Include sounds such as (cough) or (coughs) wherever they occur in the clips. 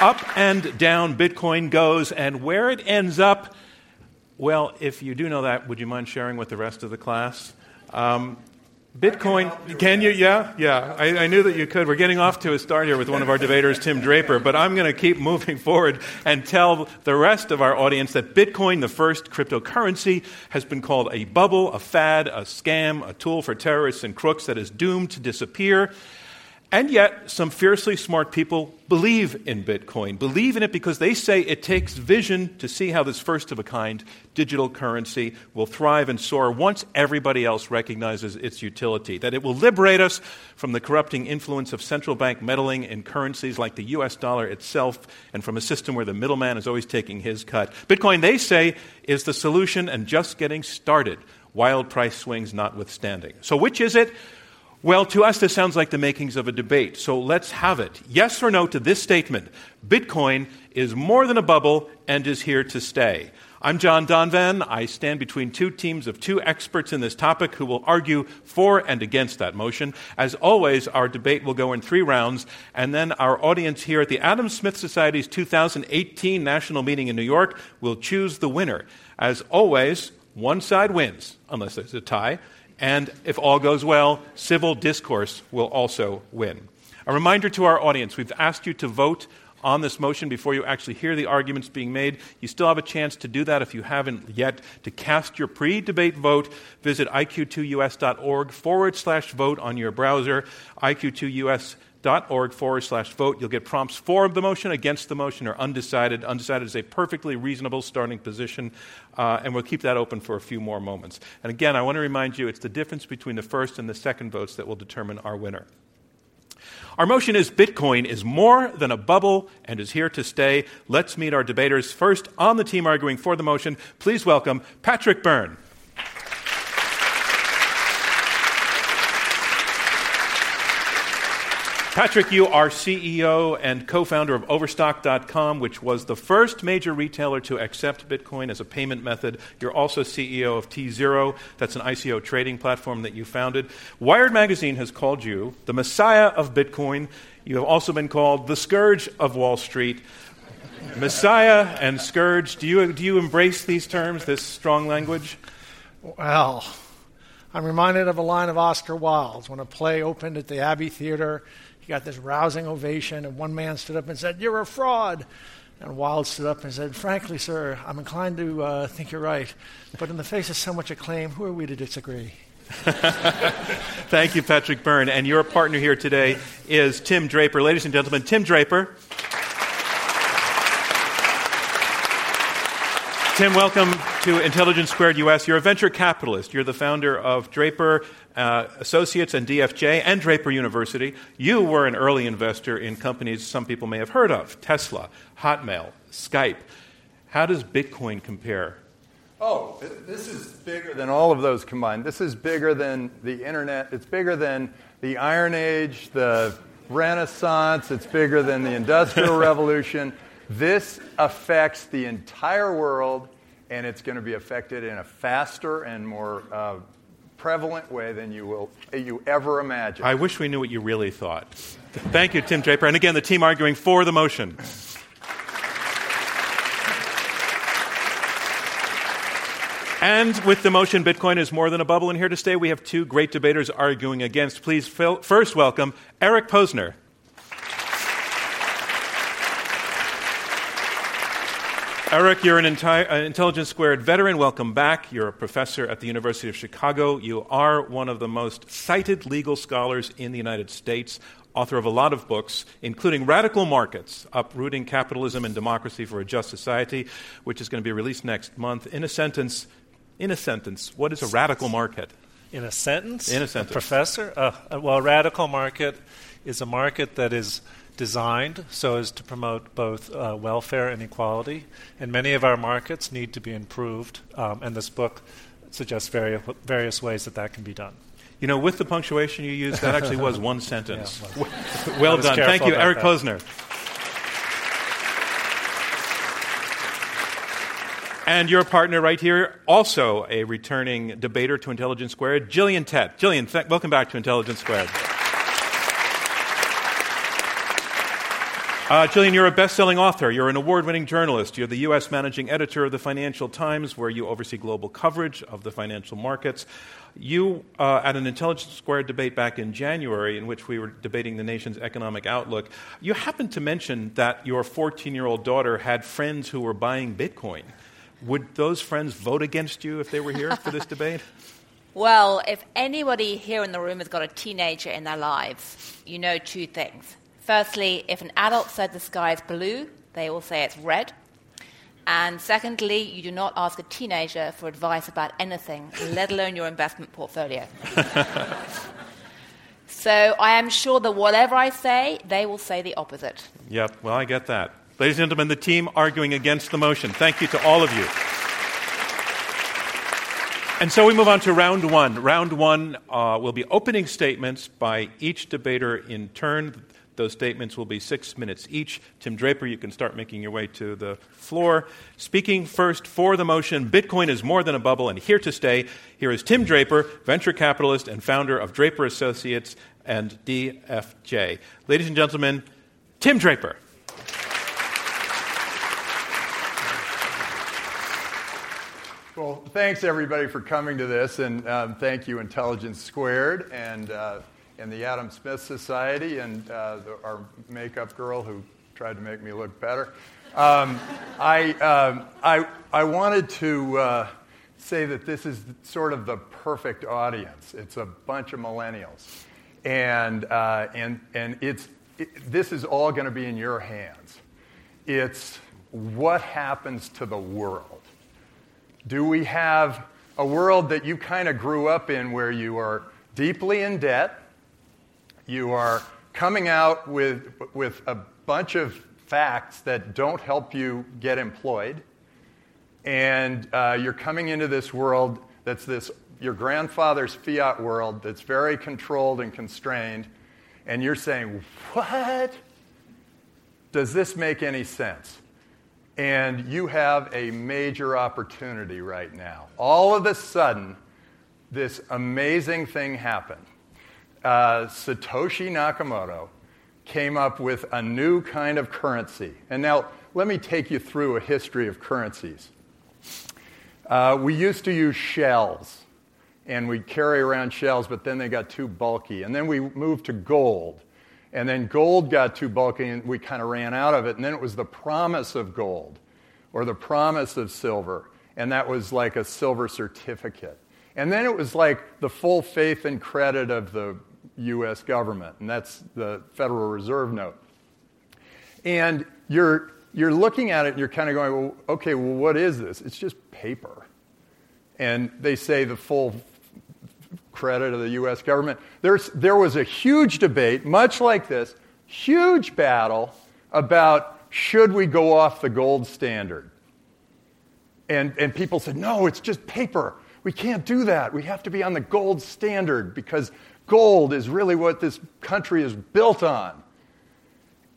up and down Bitcoin goes, and where it ends up, well, if you do know that, would you mind sharing with the rest of the class? Um, Bitcoin, can, can you? Yeah, yeah. I, I, knew that you could. We're getting off to a start here with one of our debaters, Tim Draper, but I'm going to keep moving (laughs) forward and tell the rest of our audience that Bitcoin, the first cryptocurrency, has been called a bubble, a fad, a scam, a tool for terrorists and crooks that is doomed to disappear. And yet, some fiercely smart people believe in Bitcoin, believe in it because they say it takes vision to see how this first of a kind digital currency will thrive and soar once everybody else recognizes its utility, that it will liberate us from the corrupting influence of central bank meddling in currencies like the US dollar itself and from a system where the middleman is always taking his cut. Bitcoin, they say, is the solution and just getting started, wild price swings notwithstanding. So, which is it? Well, to us, this sounds like the makings of a debate. So let's have it. Yes or no to this statement Bitcoin is more than a bubble and is here to stay. I'm John Donvan. I stand between two teams of two experts in this topic who will argue for and against that motion. As always, our debate will go in three rounds, and then our audience here at the Adam Smith Society's 2018 National Meeting in New York will choose the winner. As always, one side wins, unless there's a tie. And if all goes well, civil discourse will also win. A reminder to our audience we've asked you to vote on this motion before you actually hear the arguments being made. You still have a chance to do that if you haven't yet. To cast your pre debate vote, visit iq2us.org forward slash vote on your browser. iq2us.org org forward slash vote. You'll get prompts for the motion, against the motion, or undecided. Undecided is a perfectly reasonable starting position, uh, and we'll keep that open for a few more moments. And again, I want to remind you it's the difference between the first and the second votes that will determine our winner. Our motion is Bitcoin is more than a bubble and is here to stay. Let's meet our debaters. First, on the team arguing for the motion, please welcome Patrick Byrne. Patrick, you are CEO and co founder of Overstock.com, which was the first major retailer to accept Bitcoin as a payment method. You're also CEO of tZERO, that's an ICO trading platform that you founded. Wired Magazine has called you the Messiah of Bitcoin. You have also been called the Scourge of Wall Street. Messiah and Scourge, do you, do you embrace these terms, this strong language? Well, I'm reminded of a line of Oscar Wilde's when a play opened at the Abbey Theater he got this rousing ovation, and one man stood up and said, You're a fraud. And Wilde stood up and said, Frankly, sir, I'm inclined to uh, think you're right. But in the face of so much acclaim, who are we to disagree? (laughs) Thank you, Patrick Byrne. And your partner here today is Tim Draper. Ladies and gentlemen, Tim Draper. Tim, welcome to Intelligence Squared US. You're a venture capitalist. You're the founder of Draper uh, Associates and DFJ and Draper University. You were an early investor in companies some people may have heard of Tesla, Hotmail, Skype. How does Bitcoin compare? Oh, this is bigger than all of those combined. This is bigger than the internet. It's bigger than the Iron Age, the Renaissance. It's bigger than the Industrial (laughs) Revolution. This affects the entire world, and it's going to be affected in a faster and more uh, prevalent way than you will you ever imagine. I wish we knew what you really thought. Thank you, Tim Draper. And again, the team arguing for the motion. And with the motion, Bitcoin is more than a bubble and here to stay, we have two great debaters arguing against. Please first welcome Eric Posner. Eric, you're an enti- uh, Intelligence Squared veteran. Welcome back. You're a professor at the University of Chicago. You are one of the most cited legal scholars in the United States, author of a lot of books, including Radical Markets Uprooting Capitalism and Democracy for a Just Society, which is going to be released next month. In a sentence, in a sentence, what is a radical market? In a sentence? In a sentence. A professor? Uh, well, a radical market is a market that is designed so as to promote both uh, welfare and equality. And many of our markets need to be improved, um, and this book suggests various, various ways that that can be done. You know, with the punctuation you used, that actually was one (laughs) sentence. Yeah, (laughs) well, well done. Thank you, Eric that. Posner. And your partner right here, also a returning debater to Intelligence Squared, Gillian Tett. Gillian, th- welcome back to Intelligence Squared. Uh, Gillian, you're a best selling author. You're an award winning journalist. You're the U.S. managing editor of the Financial Times, where you oversee global coverage of the financial markets. You, uh, at an Intelligence Squared debate back in January, in which we were debating the nation's economic outlook, you happened to mention that your 14 year old daughter had friends who were buying Bitcoin. Would those friends vote against you if they were here for this (laughs) debate? Well, if anybody here in the room has got a teenager in their lives, you know two things. Firstly, if an adult said the sky is blue, they will say it's red. And secondly, you do not ask a teenager for advice about anything, let alone your investment portfolio. (laughs) so I am sure that whatever I say, they will say the opposite. Yep, well, I get that. Ladies and gentlemen, the team arguing against the motion. Thank you to all of you. And so we move on to round one. Round one uh, will be opening statements by each debater in turn. Those statements will be six minutes each. Tim Draper, you can start making your way to the floor. Speaking first for the motion Bitcoin is more than a bubble and here to stay. Here is Tim Draper, venture capitalist and founder of Draper Associates and DFJ. Ladies and gentlemen, Tim Draper. Well, thanks everybody for coming to this, and um, thank you, Intelligence Squared, and uh, and the Adam Smith Society and uh, the, our makeup girl who tried to make me look better. Um, I, um, I, I wanted to uh, say that this is sort of the perfect audience. It's a bunch of millennials. And, uh, and, and it's, it, this is all going to be in your hands. It's what happens to the world. Do we have a world that you kind of grew up in where you are deeply in debt? You are coming out with, with a bunch of facts that don't help you get employed. And uh, you're coming into this world that's this, your grandfather's fiat world that's very controlled and constrained. And you're saying, What? Does this make any sense? And you have a major opportunity right now. All of a sudden, this amazing thing happened uh, Satoshi Nakamoto came up with a new kind of currency. And now, let me take you through a history of currencies. Uh, we used to use shells, and we'd carry around shells, but then they got too bulky. And then we moved to gold. And then gold got too bulky, and we kind of ran out of it. And then it was the promise of gold or the promise of silver, and that was like a silver certificate. And then it was like the full faith and credit of the U.S. government, and that's the Federal Reserve note. And you're, you're looking at it and you're kind of going, well, okay, well, what is this? It's just paper. And they say the full credit of the U.S. government. There's, there was a huge debate, much like this, huge battle about should we go off the gold standard? And, and people said, no, it's just paper. We can't do that. We have to be on the gold standard because Gold is really what this country is built on.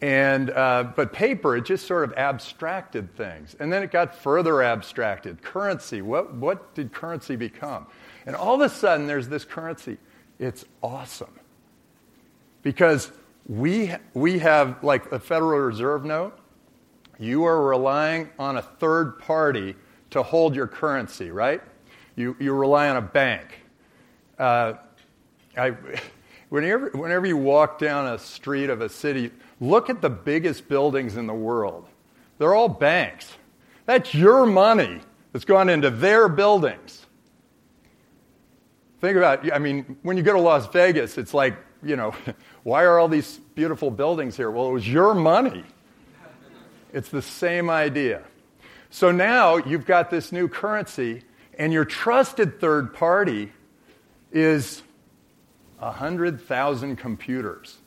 And, uh, but paper, it just sort of abstracted things. And then it got further abstracted. Currency, what, what did currency become? And all of a sudden, there's this currency. It's awesome. Because we, we have, like the Federal Reserve note, you are relying on a third party to hold your currency, right? You, you rely on a bank. Uh, I, whenever, whenever you walk down a street of a city, look at the biggest buildings in the world. They're all banks. That's your money that's gone into their buildings. Think about it. I mean, when you go to Las Vegas, it's like, you know, (laughs) why are all these beautiful buildings here? Well, it was your money. It's the same idea. So now you've got this new currency, and your trusted third party is 100,000 computers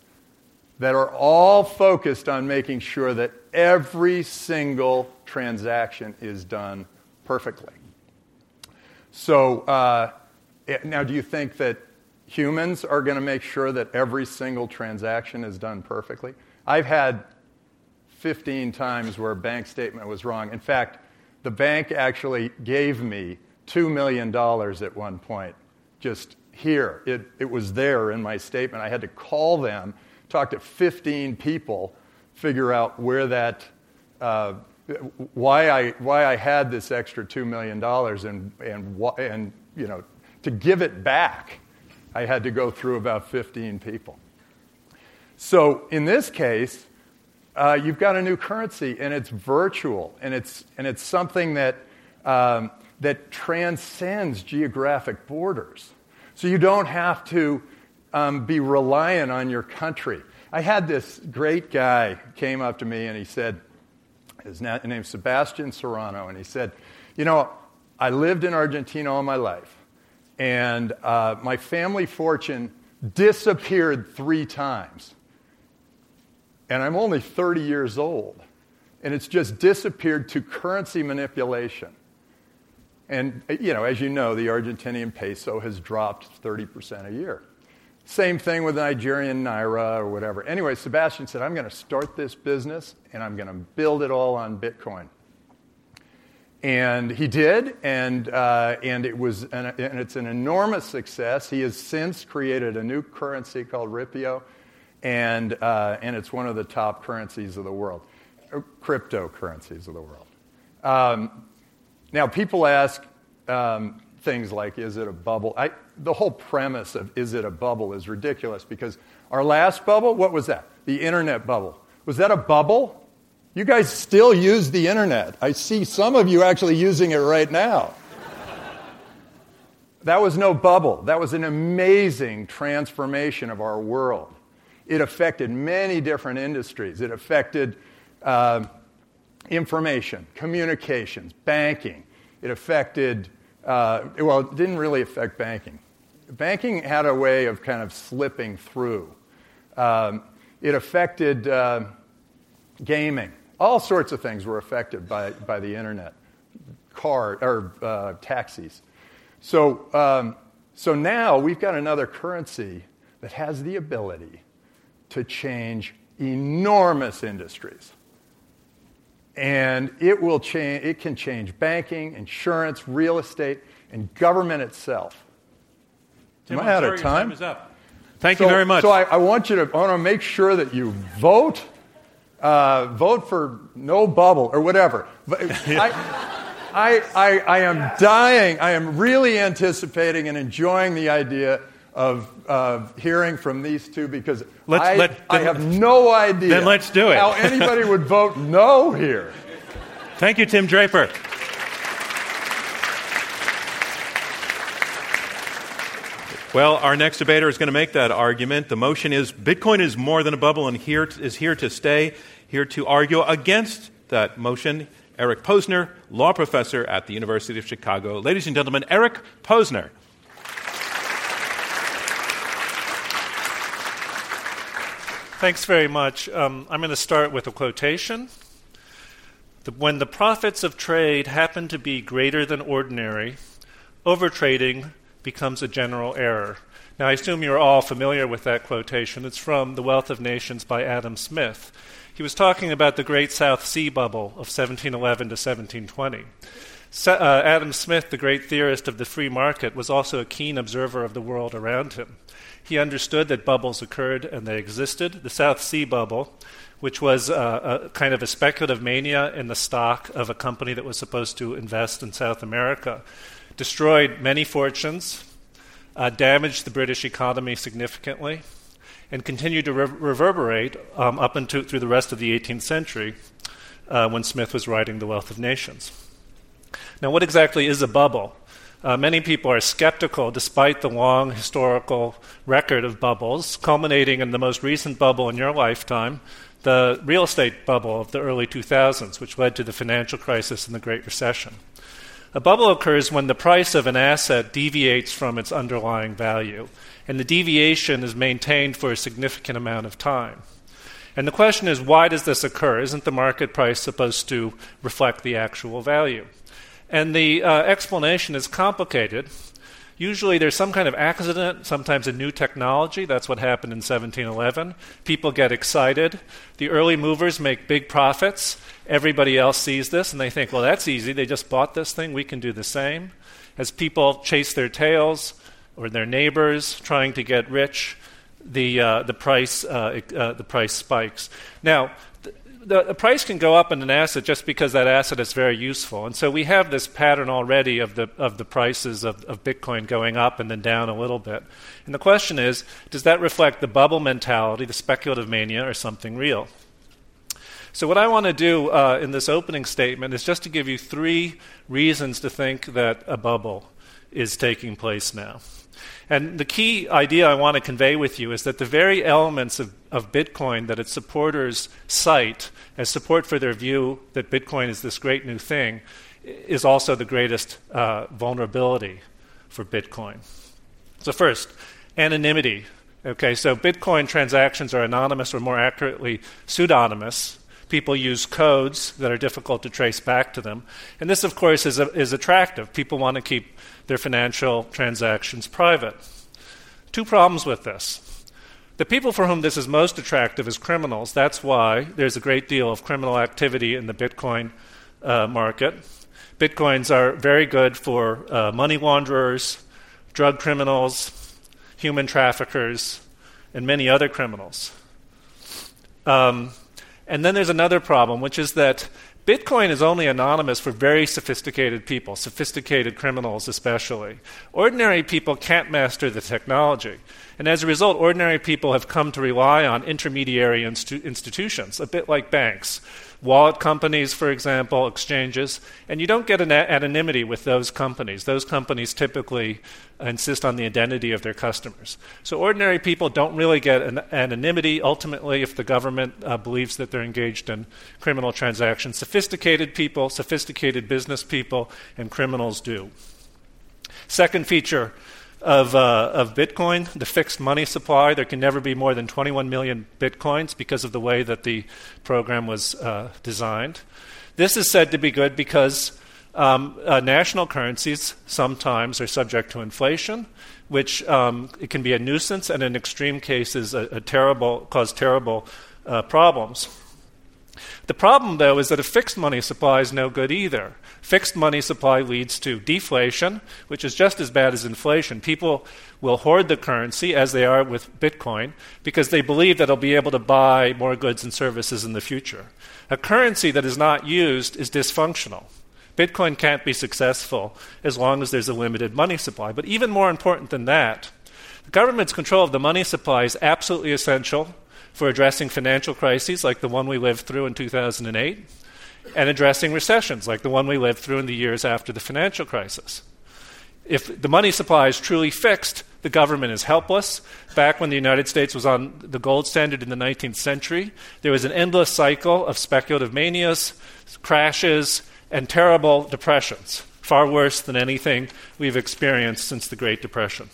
that are all focused on making sure that every single transaction is done perfectly. So, uh, now do you think that humans are going to make sure that every single transaction is done perfectly? I've had 15 times where a bank statement was wrong. In fact, the bank actually gave me $2 million at one point just here. It, it was there in my statement. I had to call them, talk to 15 people figure out where that, uh, why, I, why I had this extra $2 million and, and, and, you know, to give it back, I had to go through about 15 people. So in this case, uh, you've got a new currency and it's virtual and it's, and it's something that, um, that transcends geographic borders. So you don't have to um, be reliant on your country. I had this great guy came up to me and he said, his name's Sebastian Serrano, and he said, You know, I lived in Argentina all my life, and uh, my family fortune disappeared three times. And I'm only 30 years old, and it's just disappeared to currency manipulation. And, you know, as you know, the Argentinian peso has dropped 30% a year. Same thing with Nigerian naira or whatever. Anyway, Sebastian said, I'm going to start this business and I'm going to build it all on Bitcoin. And he did, and, uh, and, it was an, and it's an enormous success. He has since created a new currency called Ripio, and, uh, and it's one of the top currencies of the world, uh, cryptocurrencies of the world. Um, now, people ask um, things like, is it a bubble? I, the whole premise of is it a bubble is ridiculous because our last bubble, what was that? The internet bubble. Was that a bubble? You guys still use the internet. I see some of you actually using it right now. that was no bubble. That was an amazing transformation of our world. It affected many different industries. It affected uh, information, communications, banking. It affected uh, well, it didn't really affect banking. Banking had a way of kind of slipping through. Um, it affected uh, gaming. All sorts of things were affected by, by the internet, car or uh, taxis. So, um, so now we've got another currency that has the ability to change enormous industries and it will change it can change banking insurance real estate and government itself. Tim, am i out of time? time is up. Thank so, you very much. so I, I, want you to i want to make sure that you vote uh, vote for no bubble or whatever. (laughs) I, I, I, I am dying i am really anticipating and enjoying the idea of uh, hearing from these two because let's, I, let, I have no idea then let's do it. how anybody would vote (laughs) no here. Thank you, Tim Draper. Well, our next debater is going to make that argument. The motion is Bitcoin is more than a bubble and here is here to stay. Here to argue against that motion, Eric Posner, law professor at the University of Chicago. Ladies and gentlemen, Eric Posner. Thanks very much. Um, I'm going to start with a quotation. The, when the profits of trade happen to be greater than ordinary, overtrading becomes a general error. Now, I assume you're all familiar with that quotation. It's from The Wealth of Nations by Adam Smith. He was talking about the Great South Sea Bubble of 1711 to 1720. uh, Adam Smith, the great theorist of the free market, was also a keen observer of the world around him. He understood that bubbles occurred and they existed. The South Sea bubble, which was uh, a kind of a speculative mania in the stock of a company that was supposed to invest in South America, destroyed many fortunes, uh, damaged the British economy significantly, and continued to re- reverberate um, up into through the rest of the 18th century uh, when Smith was writing The Wealth of Nations. Now, what exactly is a bubble? Uh, many people are skeptical despite the long historical record of bubbles, culminating in the most recent bubble in your lifetime, the real estate bubble of the early 2000s, which led to the financial crisis and the Great Recession. A bubble occurs when the price of an asset deviates from its underlying value, and the deviation is maintained for a significant amount of time. And the question is, why does this occur? Isn't the market price supposed to reflect the actual value? And the uh, explanation is complicated. Usually there's some kind of accident, sometimes a new technology. That's what happened in 1711. People get excited. The early movers make big profits. Everybody else sees this and they think, well, that's easy. They just bought this thing. We can do the same. As people chase their tails or their neighbors trying to get rich, the, uh, the, price, uh, uh, the price spikes. Now, the, the, price can go up in an asset just because that asset is very useful. And so we have this pattern already of the, of the prices of, of Bitcoin going up and then down a little bit. And the question is does that reflect the bubble mentality, the speculative mania, or something real? So, what I want to do uh, in this opening statement is just to give you three reasons to think that a bubble is taking place now. And the key idea I want to convey with you is that the very elements of, of Bitcoin that its supporters cite as support for their view that Bitcoin is this great new thing is also the greatest uh, vulnerability for Bitcoin. So, first, anonymity. Okay, so Bitcoin transactions are anonymous, or more accurately, pseudonymous. People use codes that are difficult to trace back to them. And this, of course, is, a, is attractive. People want to keep their financial transactions private. Two problems with this. The people for whom this is most attractive is criminals. That's why there's a great deal of criminal activity in the Bitcoin uh, market. Bitcoins are very good for uh, money launderers, drug criminals, human traffickers, and many other criminals. Um, and then there's another problem, which is that Bitcoin is only anonymous for very sophisticated people, sophisticated criminals especially. Ordinary people can't master the technology. And as a result, ordinary people have come to rely on intermediary instu- institutions, a bit like banks wallet companies, for example, exchanges, and you don't get an anonymity with those companies. Those companies typically insist on the identity of their customers. So ordinary people don't really get an anonymity ultimately if the government uh, believes that they're engaged in criminal transactions. Sophisticated people, sophisticated business people, and criminals do. Second feature of, uh, of Bitcoin, the fixed money supply. There can never be more than 21 million Bitcoins because of the way that the program was uh, designed. This is said to be good because um, uh, national currencies sometimes are subject to inflation, which um, it can be a nuisance and in extreme cases a, a terrible, cause terrible uh, problems. The problem, though, is that a fixed money supply is no good either. Fixed money supply leads to deflation, which is just as bad as inflation. People will hoard the currency, as they are with Bitcoin, because they believe that they'll be able to buy more goods and services in the future. A currency that is not used is dysfunctional. Bitcoin can't be successful as long as there's a limited money supply. But even more important than that, the government's control of the money supply is absolutely essential for addressing financial crises like the one we lived through in 2008 and addressing recessions like the one we lived through in the years after the financial crisis. If the money supply is truly fixed, the government is helpless. Back when the United States was on the gold standard in the 19th century, there was an endless cycle of speculative manias, crashes, and terrible depressions, far worse than anything we've experienced since the Great Depression.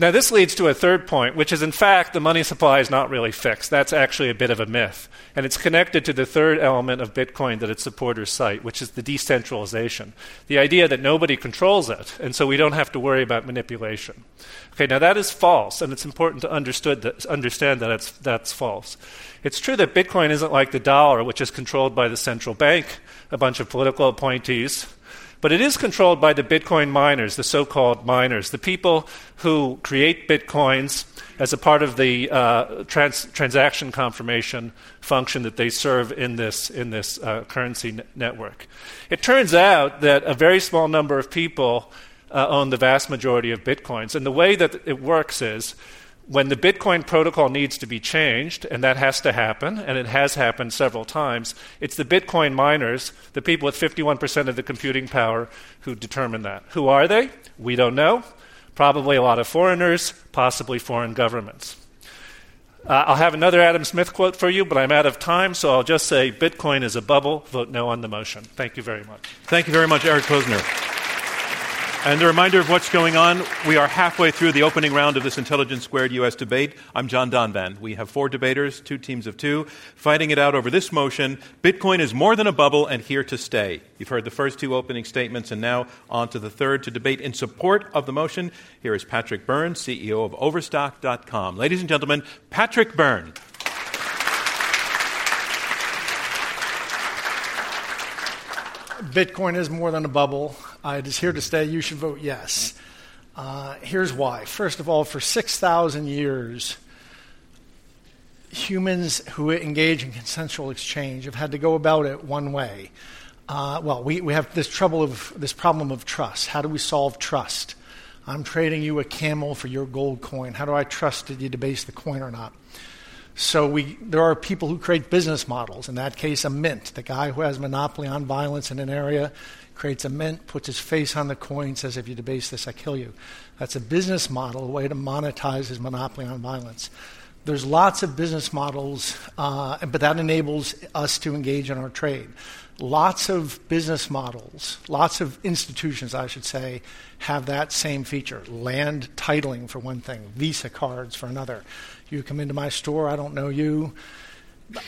Now, this leads to a third point, which is in fact the money supply is not really fixed. That's actually a bit of a myth. And it's connected to the third element of Bitcoin that its supporters cite, which is the decentralization. The idea that nobody controls it, and so we don't have to worry about manipulation. Okay, now that is false, and it's important to that, understand that it's, that's false. It's true that Bitcoin isn't like the dollar, which is controlled by the central bank, a bunch of political appointees, but it is controlled by the Bitcoin miners, the so called miners, the people who create Bitcoins as a part of the uh, trans- transaction confirmation function that they serve in this, in this uh, currency n- network. It turns out that a very small number of people uh, own the vast majority of Bitcoins. And the way that it works is when the Bitcoin protocol needs to be changed, and that has to happen, and it has happened several times, it's the Bitcoin miners, the people with 51% of the computing power, who determine that. Who are they? We don't know. Probably a lot of foreigners, possibly foreign governments. Uh, I'll have another Adam Smith quote for you, but I'm out of time, so I'll just say Bitcoin is a bubble. Vote no on the motion. Thank you very much. Thank you very much, Eric Posner. And a reminder of what's going on. We are halfway through the opening round of this Intelligence Squared U.S. debate. I'm John Donvan. We have four debaters, two teams of two, fighting it out over this motion Bitcoin is more than a bubble and here to stay. You've heard the first two opening statements, and now on to the third to debate in support of the motion. Here is Patrick Byrne, CEO of Overstock.com. Ladies and gentlemen, Patrick Byrne. Bitcoin is more than a bubble. Uh, it is here to stay. You should vote yes. Uh, here's why. First of all, for 6,000 years, humans who engage in consensual exchange have had to go about it one way. Uh, well, we, we have this trouble of this problem of trust. How do we solve trust? I'm trading you a camel for your gold coin. How do I trust that you debase the coin or not? So we, there are people who create business models. In that case, a mint. The guy who has monopoly on violence in an area creates a mint, puts his face on the coin, says, "If you debase this, I kill you." That's a business model, a way to monetize his monopoly on violence. There's lots of business models, uh, but that enables us to engage in our trade. Lots of business models, lots of institutions, I should say, have that same feature. Land titling, for one thing, Visa cards for another. You come into my store, I don't know you.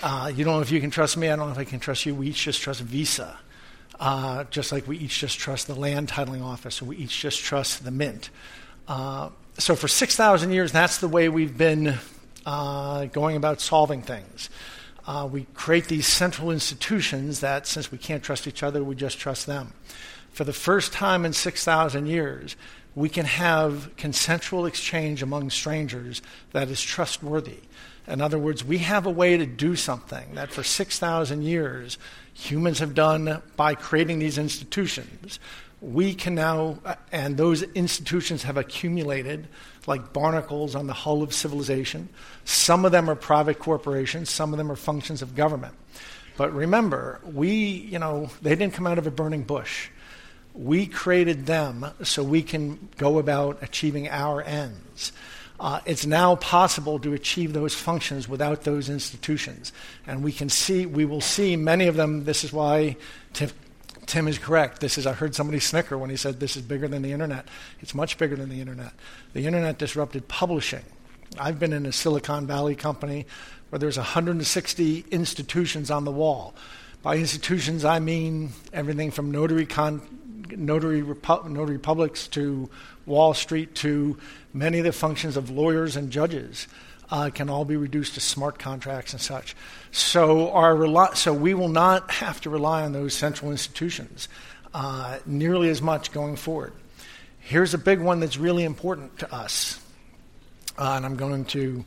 Uh, you don't know if you can trust me, I don't know if I can trust you. We each just trust Visa. Uh, just like we each just trust the land titling office, or we each just trust the mint. Uh, so for 6,000 years, that's the way we've been uh, going about solving things. Uh, we create these central institutions that, since we can't trust each other, we just trust them. For the first time in 6,000 years, we can have consensual exchange among strangers that is trustworthy. In other words, we have a way to do something that for 6,000 years humans have done by creating these institutions. We can now, uh, and those institutions have accumulated like barnacles on the hull of civilization. Some of them are private corporations, some of them are functions of government. But remember, we, you know, they didn't come out of a burning bush. We created them so we can go about achieving our ends. Uh, it's now possible to achieve those functions without those institutions. And we can see, we will see many of them. This is why Tim, Tim is correct. This is, I heard somebody snicker when he said this is bigger than the internet. It's much bigger than the internet. The internet disrupted publishing. I've been in a Silicon Valley company where there's 160 institutions on the wall. By institutions, I mean everything from notary, con, notary, repu- notary publics to Wall Street to many of the functions of lawyers and judges uh, can all be reduced to smart contracts and such. So, our rel- so we will not have to rely on those central institutions uh, nearly as much going forward. Here's a big one that's really important to us, uh, and I'm going to.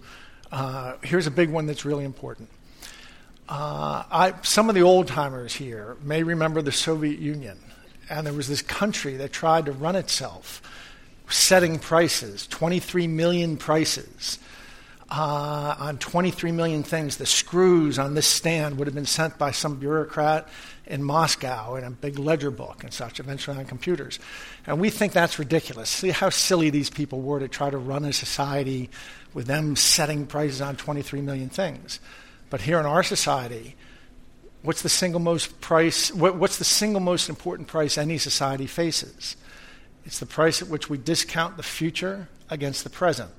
Uh, here's a big one that's really important. Uh, I, some of the old timers here may remember the Soviet Union, and there was this country that tried to run itself setting prices, 23 million prices uh, on 23 million things. The screws on this stand would have been sent by some bureaucrat in Moscow in a big ledger book and such, eventually on computers. And we think that's ridiculous. See how silly these people were to try to run a society with them setting prices on 23 million things. But here in our society, what's the single most price what, what's the single most important price any society faces it's the price at which we discount the future against the present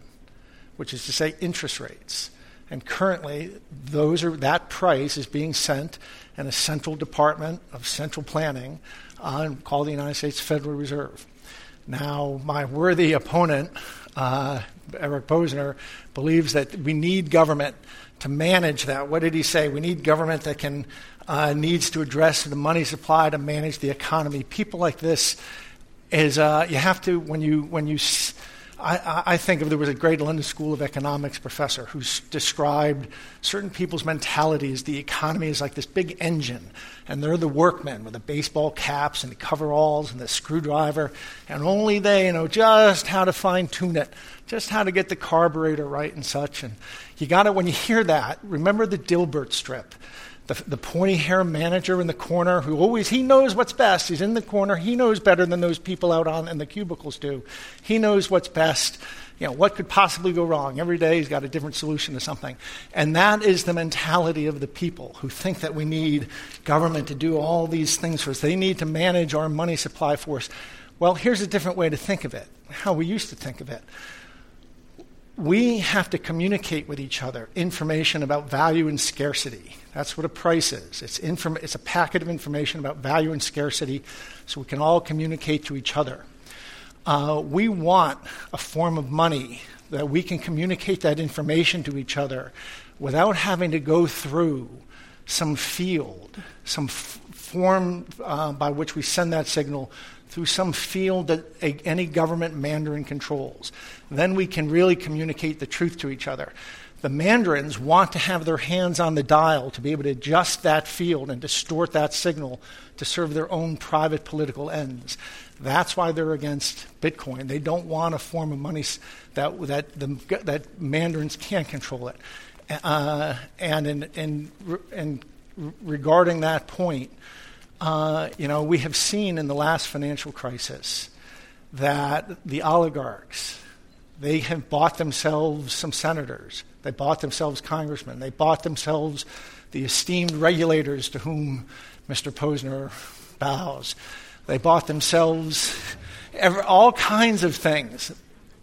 which is to say interest rates. And currently, those are, that price is being sent in a central department of central planning uh, called the United States Federal Reserve. Now, my worthy opponent, uh, Eric Posner, believes that we need government to manage that. What did he say? We need government that can uh, needs to address the money supply to manage the economy. People like this is uh, you have to when you when you. I, think of there was a great London School of Economics professor who described certain people's mentality as the economy is like this big engine, and they're the workmen with the baseball caps and the coveralls and the screwdriver, and only they know just how to fine tune it, just how to get the carburetor right and such. And you got to, when you hear that, remember the Dilbert strip the, the pointy hair manager in the corner who always he knows what's best. He's in the corner. He knows better than those people out on in the cubicles do. He knows what's best. You know what could possibly go wrong? Every day he's got a different solution to something. And that is the mentality of the people who think that we need government to do all these things for us. They need to manage our money supply for us well here's a different way to think of it how we used to think of it we have to communicate with each other information about value and scarcity. That's what a price is. It's, inform- it's a packet of information about value and scarcity so we can all communicate to each other. Uh, we want a form of money that we can communicate that information to each other without having to go through some field, some f- form uh, by which we send that signal through some field that a, any government mandarin controls. Then we can really communicate the truth to each other. The mandarins want to have their hands on the dial to be able to adjust that field and distort that signal to serve their own private political ends. That's why they're against Bitcoin. They don't want a form of money that, that, the, that mandarins can't control it. Uh, and in, in, in regarding that point, uh, you know, we have seen in the last financial crisis that the oligarchs, they have bought themselves some senators, they bought themselves congressmen, they bought themselves the esteemed regulators to whom Mr. Posner bows. They bought themselves all kinds of things.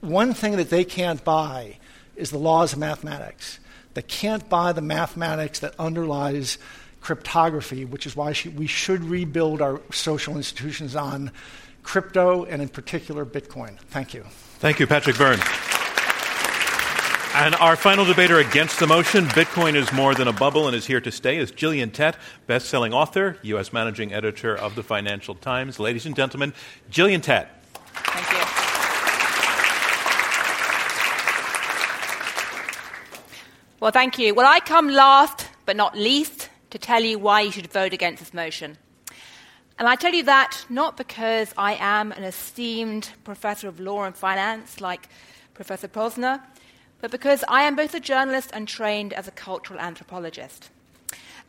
One thing that they can't buy is the laws of mathematics. They can't buy the mathematics that underlies cryptography, which is why we should rebuild our social institutions on crypto and, in particular, Bitcoin. Thank you. Thank you, Patrick Byrne. And our final debater against the motion, Bitcoin is more than a bubble and is here to stay, is Gillian Tett, best-selling author, U.S. managing editor of the Financial Times. Ladies and gentlemen, Gillian Tett. Thank you. Well, thank you. Well, I come last but not least to tell you why you should vote against this motion. And I tell you that not because I am an esteemed professor of law and finance like Professor Posner, but because I am both a journalist and trained as a cultural anthropologist.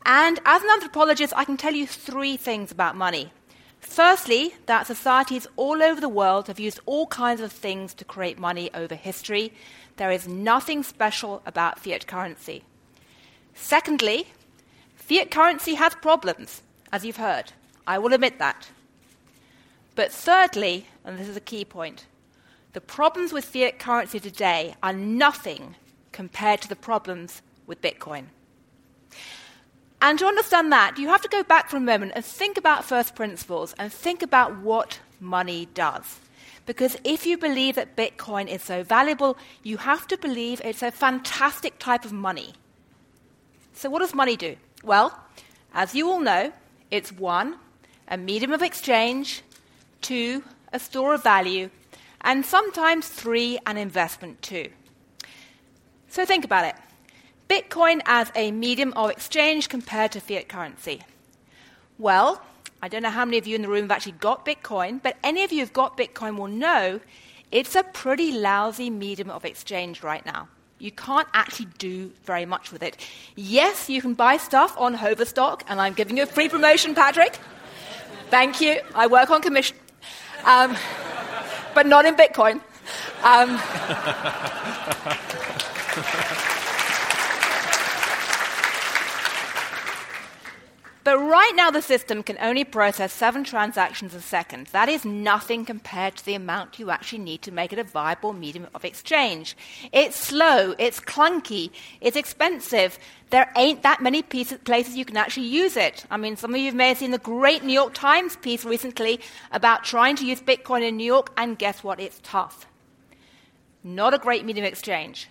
And as an anthropologist, I can tell you three things about money. Firstly, that societies all over the world have used all kinds of things to create money over history. There is nothing special about fiat currency. Secondly, fiat currency has problems, as you've heard. I will admit that. But thirdly, and this is a key point, the problems with fiat currency today are nothing compared to the problems with Bitcoin. And to understand that, you have to go back for a moment and think about first principles and think about what money does. Because if you believe that Bitcoin is so valuable, you have to believe it's a fantastic type of money. So, what does money do? Well, as you all know, it's one, a medium of exchange, two, a store of value, and sometimes three, an investment too. So think about it Bitcoin as a medium of exchange compared to fiat currency. Well, I don't know how many of you in the room have actually got Bitcoin, but any of you who've got Bitcoin will know it's a pretty lousy medium of exchange right now. You can't actually do very much with it. Yes, you can buy stuff on Overstock, and I'm giving you a free promotion, Patrick. Thank you. I work on commission. Um, but not in Bitcoin. Um, (laughs) But right now, the system can only process seven transactions a second. That is nothing compared to the amount you actually need to make it a viable medium of exchange. It's slow, it's clunky, it's expensive. There ain't that many pieces, places you can actually use it. I mean, some of you may have seen the great New York Times piece recently about trying to use Bitcoin in New York, and guess what? It's tough. Not a great medium of exchange.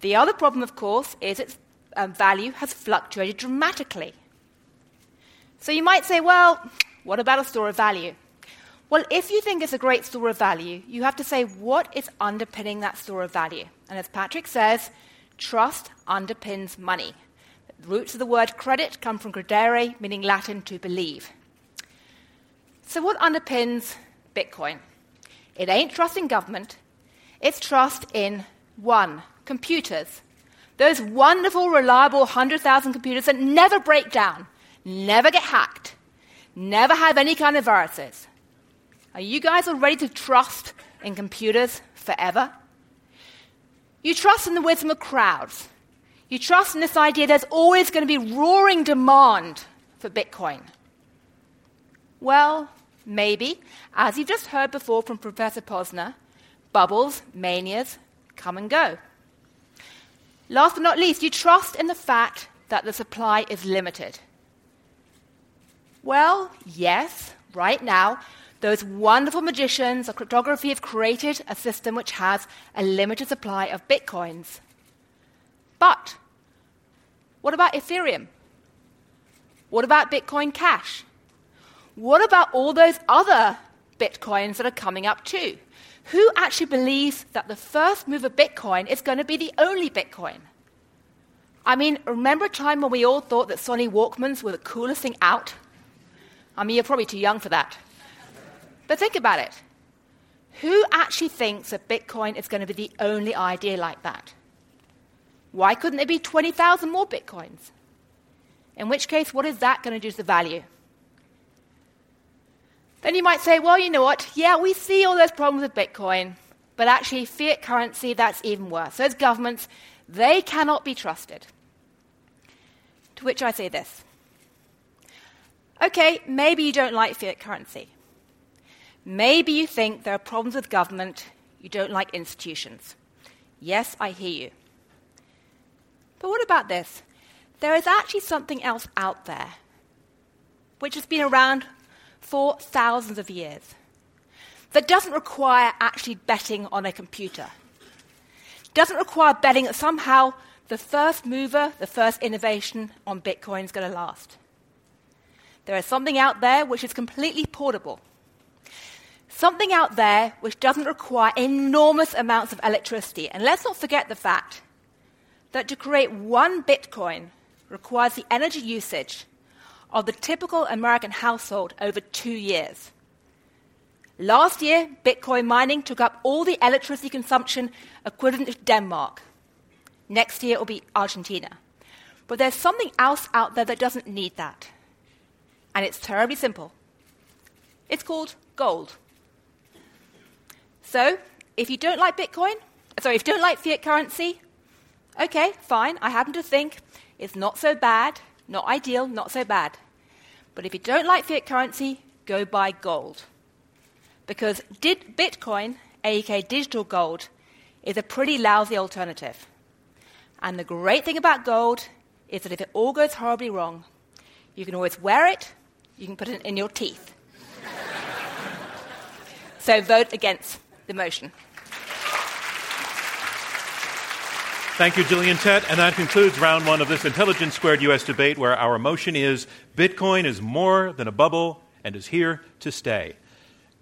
The other problem, of course, is its um, value has fluctuated dramatically. So you might say, well, what about a store of value? Well, if you think it's a great store of value, you have to say what is underpinning that store of value. And as Patrick says, trust underpins money. The roots of the word credit come from credere, meaning Latin to believe. So, what underpins Bitcoin? It ain't trust in government, it's trust in one, computers. Those wonderful, reliable 100,000 computers that never break down, never get hacked, never have any kind of viruses. Are you guys all ready to trust in computers forever? You trust in the wisdom of crowds. You trust in this idea there's always going to be roaring demand for Bitcoin. Well, maybe, as you've just heard before from Professor Posner, bubbles, manias come and go. Last but not least, you trust in the fact that the supply is limited. Well, yes, right now, those wonderful magicians of cryptography have created a system which has a limited supply of bitcoins. But what about Ethereum? What about Bitcoin Cash? What about all those other Bitcoins that are coming up too. Who actually believes that the first move of Bitcoin is going to be the only Bitcoin? I mean, remember a time when we all thought that Sony Walkmans were the coolest thing out? I mean, you're probably too young for that. But think about it. Who actually thinks that Bitcoin is going to be the only idea like that? Why couldn't there be 20,000 more Bitcoins? In which case, what is that going to do to the value? Then you might say, well, you know what? Yeah, we see all those problems with Bitcoin, but actually, fiat currency, that's even worse. Those governments, they cannot be trusted. To which I say this okay, maybe you don't like fiat currency. Maybe you think there are problems with government, you don't like institutions. Yes, I hear you. But what about this? There is actually something else out there which has been around for thousands of years that doesn't require actually betting on a computer. Doesn't require betting that somehow the first mover, the first innovation on Bitcoin is going to last. There is something out there which is completely portable. Something out there which doesn't require enormous amounts of electricity. And let's not forget the fact that to create one Bitcoin requires the energy usage of the typical American household over two years. Last year, Bitcoin mining took up all the electricity consumption equivalent to Denmark. Next year, it will be Argentina. But there's something else out there that doesn't need that. And it's terribly simple. It's called gold. So, if you don't like Bitcoin, sorry, if you don't like fiat currency, okay, fine. I happen to think it's not so bad, not ideal, not so bad. But if you don't like fiat currency, go buy gold. Because did Bitcoin, aka digital gold, is a pretty lousy alternative. And the great thing about gold is that if it all goes horribly wrong, you can always wear it, you can put it in your teeth. so vote against the motion. Thank you, Gillian Tett. And that concludes round one of this Intelligence Squared US debate, where our motion is Bitcoin is more than a bubble and is here to stay.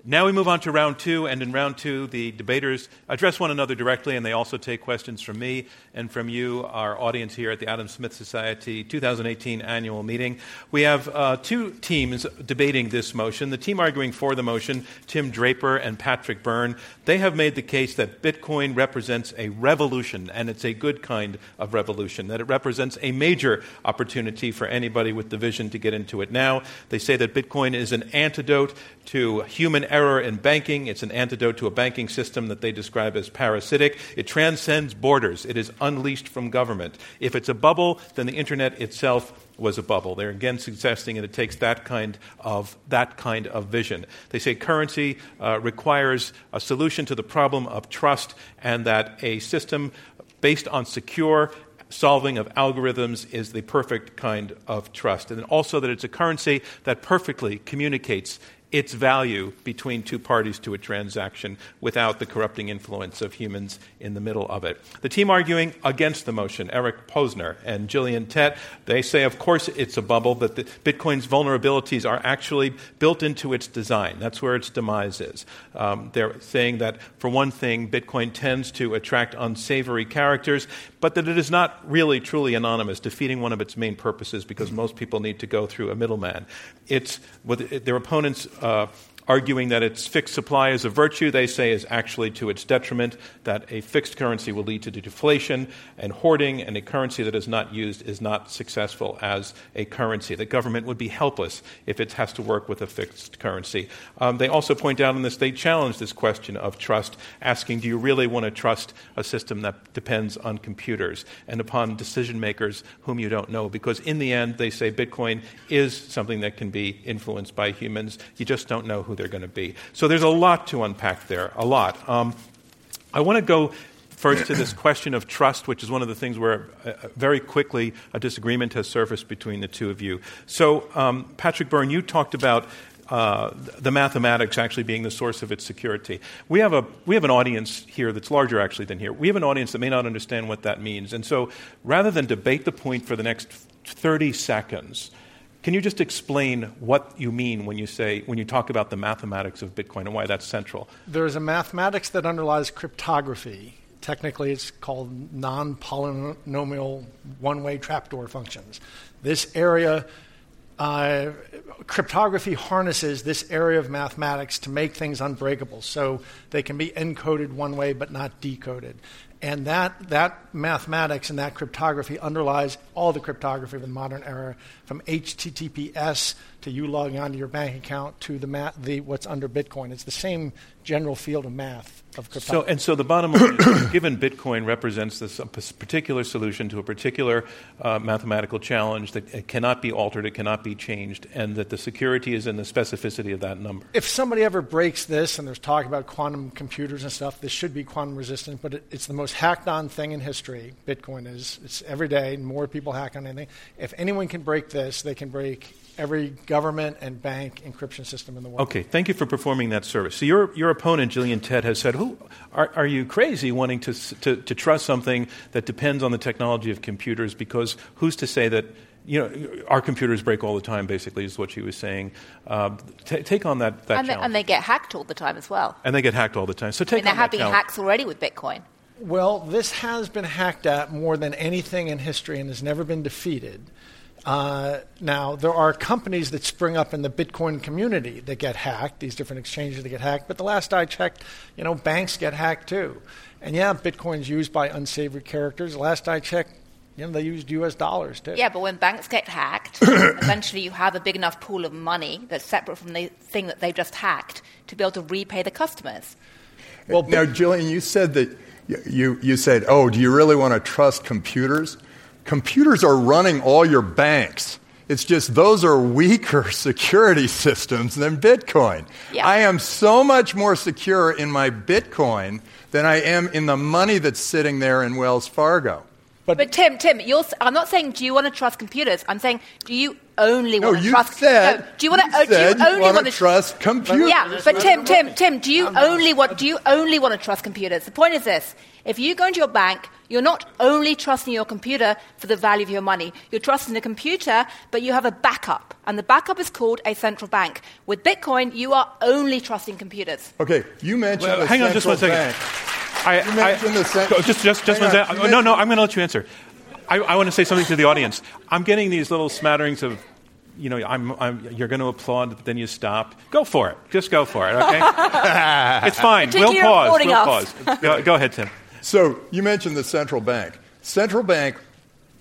Now we move on to round two, and in round two, the debaters address one another directly, and they also take questions from me and from you, our audience here at the Adam Smith Society 2018 annual meeting. We have uh, two teams debating this motion. The team arguing for the motion, Tim Draper and Patrick Byrne, they have made the case that Bitcoin represents a revolution, and it's a good kind of revolution, that it represents a major opportunity for anybody with the vision to get into it now. They say that Bitcoin is an antidote to human error in banking. It's an antidote to a banking system that they describe as parasitic. It transcends borders. It is unleashed from government. If it's a bubble, then the internet itself was a bubble. They're again suggesting that it takes that kind of that kind of vision. They say currency uh, requires a solution to the problem of trust, and that a system based on secure solving of algorithms is the perfect kind of trust. And also that it's a currency that perfectly communicates its value between two parties to a transaction without the corrupting influence of humans in the middle of it. The team arguing against the motion, Eric Posner and Gillian Tett, they say, of course, it's a bubble, but Bitcoin's vulnerabilities are actually built into its design. That's where its demise is. Um, they're saying that, for one thing, Bitcoin tends to attract unsavory characters, but that it is not really truly anonymous, defeating one of its main purposes because most people need to go through a middleman. It's, their opponents uh, arguing that its fixed supply is a virtue, they say is actually to its detriment, that a fixed currency will lead to deflation and hoarding, and a currency that is not used is not successful as a currency. The government would be helpless if it has to work with a fixed currency. Um, they also point out in this, they challenge this question of trust, asking, do you really want to trust a system that depends on computers and upon decision makers whom you don't know? Because in the end, they say Bitcoin is something that can be influenced by humans. You just don't know who they're going to be. So there's a lot to unpack there, a lot. Um, I want to go first to this question of trust, which is one of the things where uh, very quickly a disagreement has surfaced between the two of you. So, um, Patrick Byrne, you talked about uh, the mathematics actually being the source of its security. We have, a, we have an audience here that's larger actually than here. We have an audience that may not understand what that means. And so rather than debate the point for the next 30 seconds, Can you just explain what you mean when you say when you talk about the mathematics of Bitcoin and why that's central? There's a mathematics that underlies cryptography. Technically, it's called non-polynomial one-way trapdoor functions. This area uh, cryptography harnesses this area of mathematics to make things unbreakable. So they can be encoded one way but not decoded. And that, that mathematics and that cryptography underlies all the cryptography of the modern era, from HTTPS to you logging onto your bank account to the, ma- the what's under Bitcoin. It's the same general field of math of cryptography. So, and so the bottom line is, (coughs) given Bitcoin represents this particular solution to a particular uh, mathematical challenge that it cannot be altered, it cannot be changed, and that the security is in the specificity of that number. If somebody ever breaks this, and there's talk about quantum computers and stuff, this should be quantum resistant, but it, it's the most hacked on thing in history. Bitcoin is. It's every day, more people hack on anything. If anyone can break this, they can break every government and bank encryption system in the world. Okay, thank you for performing that service. So your, your opponent, Gillian Tett, has said, Who, are, are you crazy wanting to, to, to trust something that depends on the technology of computers? Because who's to say that you know, our computers break all the time, basically, is what she was saying. Uh, t- take on that, that and they, and they, get hacked all the time as well. And they get hacked all the time. So take I mean, there have been hacks already with Bitcoin. Well, this has been hacked at more than anything in history and has never been defeated. Uh, now, there are companies that spring up in the Bitcoin community that get hacked, these different exchanges that get hacked, but the last I checked, you know, banks get hacked too. And yeah, Bitcoin's used by unsavory characters. Last I checked, you know, they used US dollars too. Yeah, but when banks get hacked, (coughs) eventually you have a big enough pool of money that's separate from the thing that they've just hacked to be able to repay the customers. Well, now, Gillian, you said that you, you said, oh, do you really want to trust computers? Computers are running all your banks. It's just those are weaker (laughs) security systems than Bitcoin. Yeah. I am so much more secure in my Bitcoin than I am in the money that's sitting there in Wells Fargo. But, but Tim, Tim, I'm not saying do you want to trust computers. I'm saying do you only no, want to trust? Said, no, do you want to? Uh, do you only want, want to trust computers? Yeah, but Tim, Tim, Tim, do you only want? Do you only want to trust computers? The point is this: if you go into your bank, you're not only trusting your computer for the value of your money. You're trusting the computer, but you have a backup, and the backup is called a central bank. With Bitcoin, you are only trusting computers. Okay, you mentioned well, hang on just one second. Bank. I, you mentioned I, the cent- just, just, just one second. Oh, no, no, I'm going to let you answer. I, I want to say something to the audience. I'm getting these little smatterings of you know, I'm, I'm, you're going to applaud, but then you stop. Go for it. Just go for it, okay? (laughs) it's fine. We'll pause. We'll pause. Go, go ahead, Tim. So you mentioned the central bank. Central bank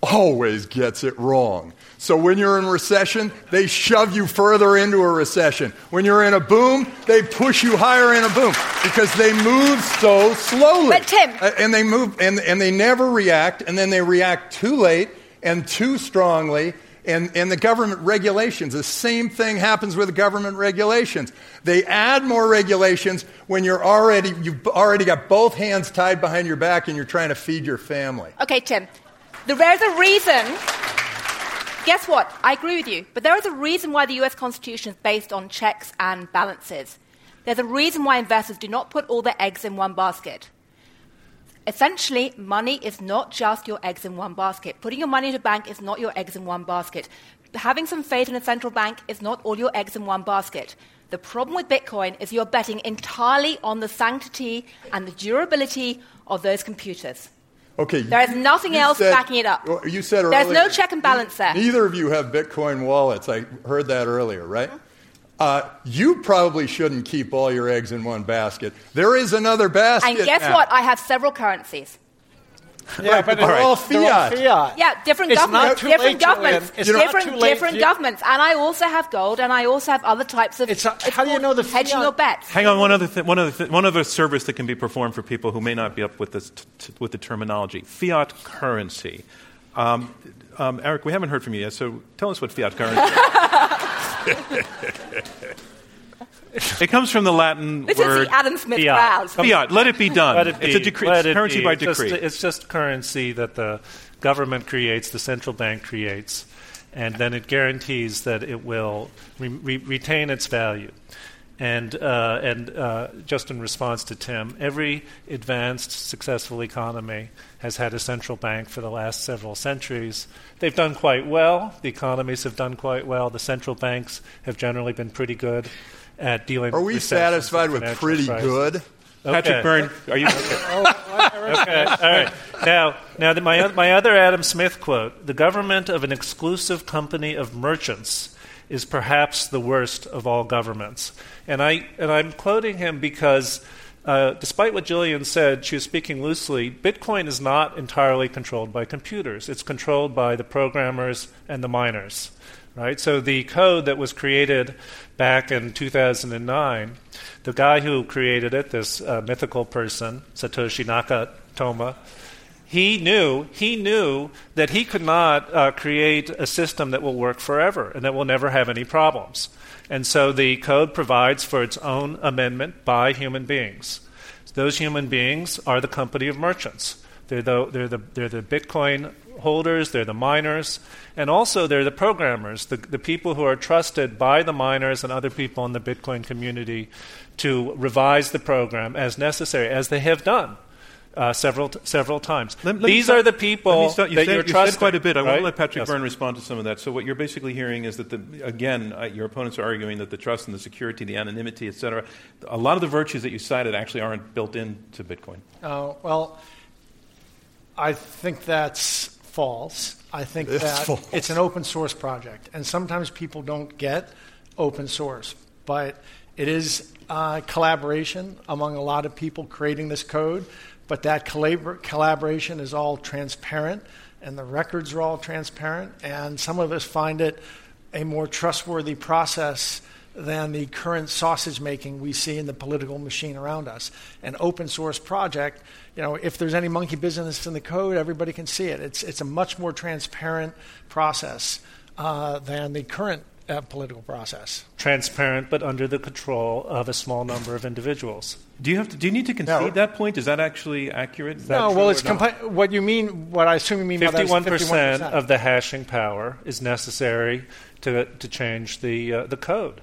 always gets it wrong. So when you're in recession, they shove you further into a recession. When you're in a boom, they push you higher in a boom because they move so slowly. But Tim, and they move and, and they never react, and then they react too late and too strongly. And, and the government regulations, the same thing happens with the government regulations. They add more regulations when you're already, you've already got both hands tied behind your back and you're trying to feed your family. Okay, Tim. There's a reason. Guess what? I agree with you. But there is a reason why the US Constitution is based on checks and balances. There's a reason why investors do not put all their eggs in one basket. Essentially, money is not just your eggs in one basket. Putting your money in a bank is not your eggs in one basket. Having some faith in a central bank is not all your eggs in one basket. The problem with Bitcoin is you're betting entirely on the sanctity and the durability of those computers. Okay. There is nothing else said, backing it up. You said earlier. There's no check and balance there. Neither of you have Bitcoin wallets. I heard that earlier, right? Mm-hmm. Uh, you probably shouldn't keep all your eggs in one basket. There is another basket. And guess now. what? I have several currencies. Yeah, (laughs) right, but they're, all fiat. they're all fiat. Yeah, different it's governments. different governments. It's different different governments. And I also have gold, and I also have other types of. It's a, it's how do you know the hedging fiat? your bets? Hang on, one other th- one other th- one other service that can be performed for people who may not be up with this t- t- with the terminology: fiat currency. Um, um, Eric, we haven't heard from you yet, so tell us what fiat currency. is. (laughs) (laughs) It comes from the Latin this word. is the Adam Smith fiat. Fiat. Let it be done. Let it be. It's a decree. It's currency be. by decree. Just, it's just currency that the government creates, the central bank creates, and then it guarantees that it will re- re- retain its value. And, uh, and uh, just in response to Tim, every advanced, successful economy has had a central bank for the last several centuries. They've done quite well. The economies have done quite well. The central banks have generally been pretty good at dealing Are we satisfied with pretty crisis. good? Patrick Okay. Byrne, are you? Okay, (laughs) all right. Now, now the, my, my other Adam Smith quote the government of an exclusive company of merchants is perhaps the worst of all governments. And, I, and I'm quoting him because, uh, despite what Gillian said, she was speaking loosely. Bitcoin is not entirely controlled by computers, it's controlled by the programmers and the miners. Right? So the code that was created back in 2009, the guy who created it, this uh, mythical person, Satoshi Nakatomi, he knew he knew that he could not uh, create a system that will work forever and that will never have any problems. And so the code provides for its own amendment by human beings. Those human beings are the company of merchants. They're the, they're the, they're the Bitcoin holders, they're the miners, and also they're the programmers, the, the people who are trusted by the miners and other people in the Bitcoin community to revise the program as necessary, as they have done. Uh, several t- several times. Let- let These stop- are the let people me stop- you that said, you're you trusting. said quite a bit. I want to let Patrick Yes. Byrne respond to some of that. So what you're basically hearing is that, the, again, uh, your opponents are arguing that the trust and the security, the anonymity, et cetera, a lot of the virtues that you cited actually aren't built into Bitcoin. Uh, well, I think that's false. I think It's that false. it's an open source project, and sometimes people don't get open source, but it is uh, collaboration among a lot of people creating this code. But that collabor- collaboration is all transparent, and the records are all transparent, and some of us find it a more trustworthy process than the current sausage making we see in the political machine around us. An open source project, you know, if there's any monkey business in the code, everybody can see it. It's, it's a much more transparent process uh, than the current uh, political process. transparent, but under the control of a small number of individuals. Do you have to? Do you need to concede No. that point? Is that actually accurate? That no, well, it's what you mean, what I assume you mean by that is 51% 51%. of the hashing power is necessary to, to change the, uh, the code.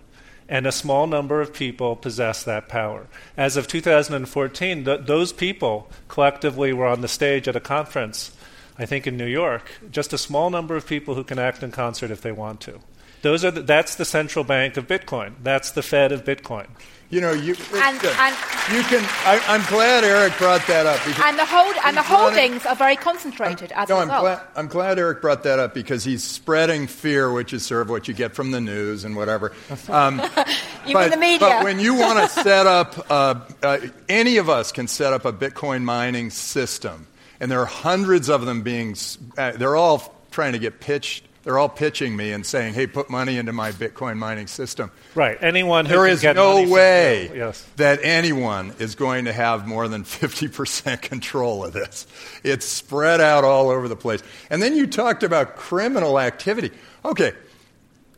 And a small number of people possess that power. As of 2014, th- those people collectively were on the stage at a conference, I think in New York. Just a small number of people who can act in concert if they want to. Those are the, that's the central bank of Bitcoin. That's the Fed of Bitcoin. You know, you, And- and- you can. I, I'm glad Eric brought that up. Because And the, hold, and the he's running- holdings are very concentrated as no, a I'm result. glad, I'm glad Eric brought that up because he's spreading fear, which is sort of what you get from the news and whatever. Um, (laughs) You but, mean the media? But when you want to set up, uh, uh, any of us can set up a Bitcoin mining system, and there are hundreds of them being, uh, they're all trying to get pitched. They're all pitching me and saying, "Hey, put money into my Bitcoin mining system." Right. Anyone who There can is get no way. Yes. that anyone is going to have more than (laughs) 50% control of this. It's spread out all over the place. And then you talked about criminal activity. Okay,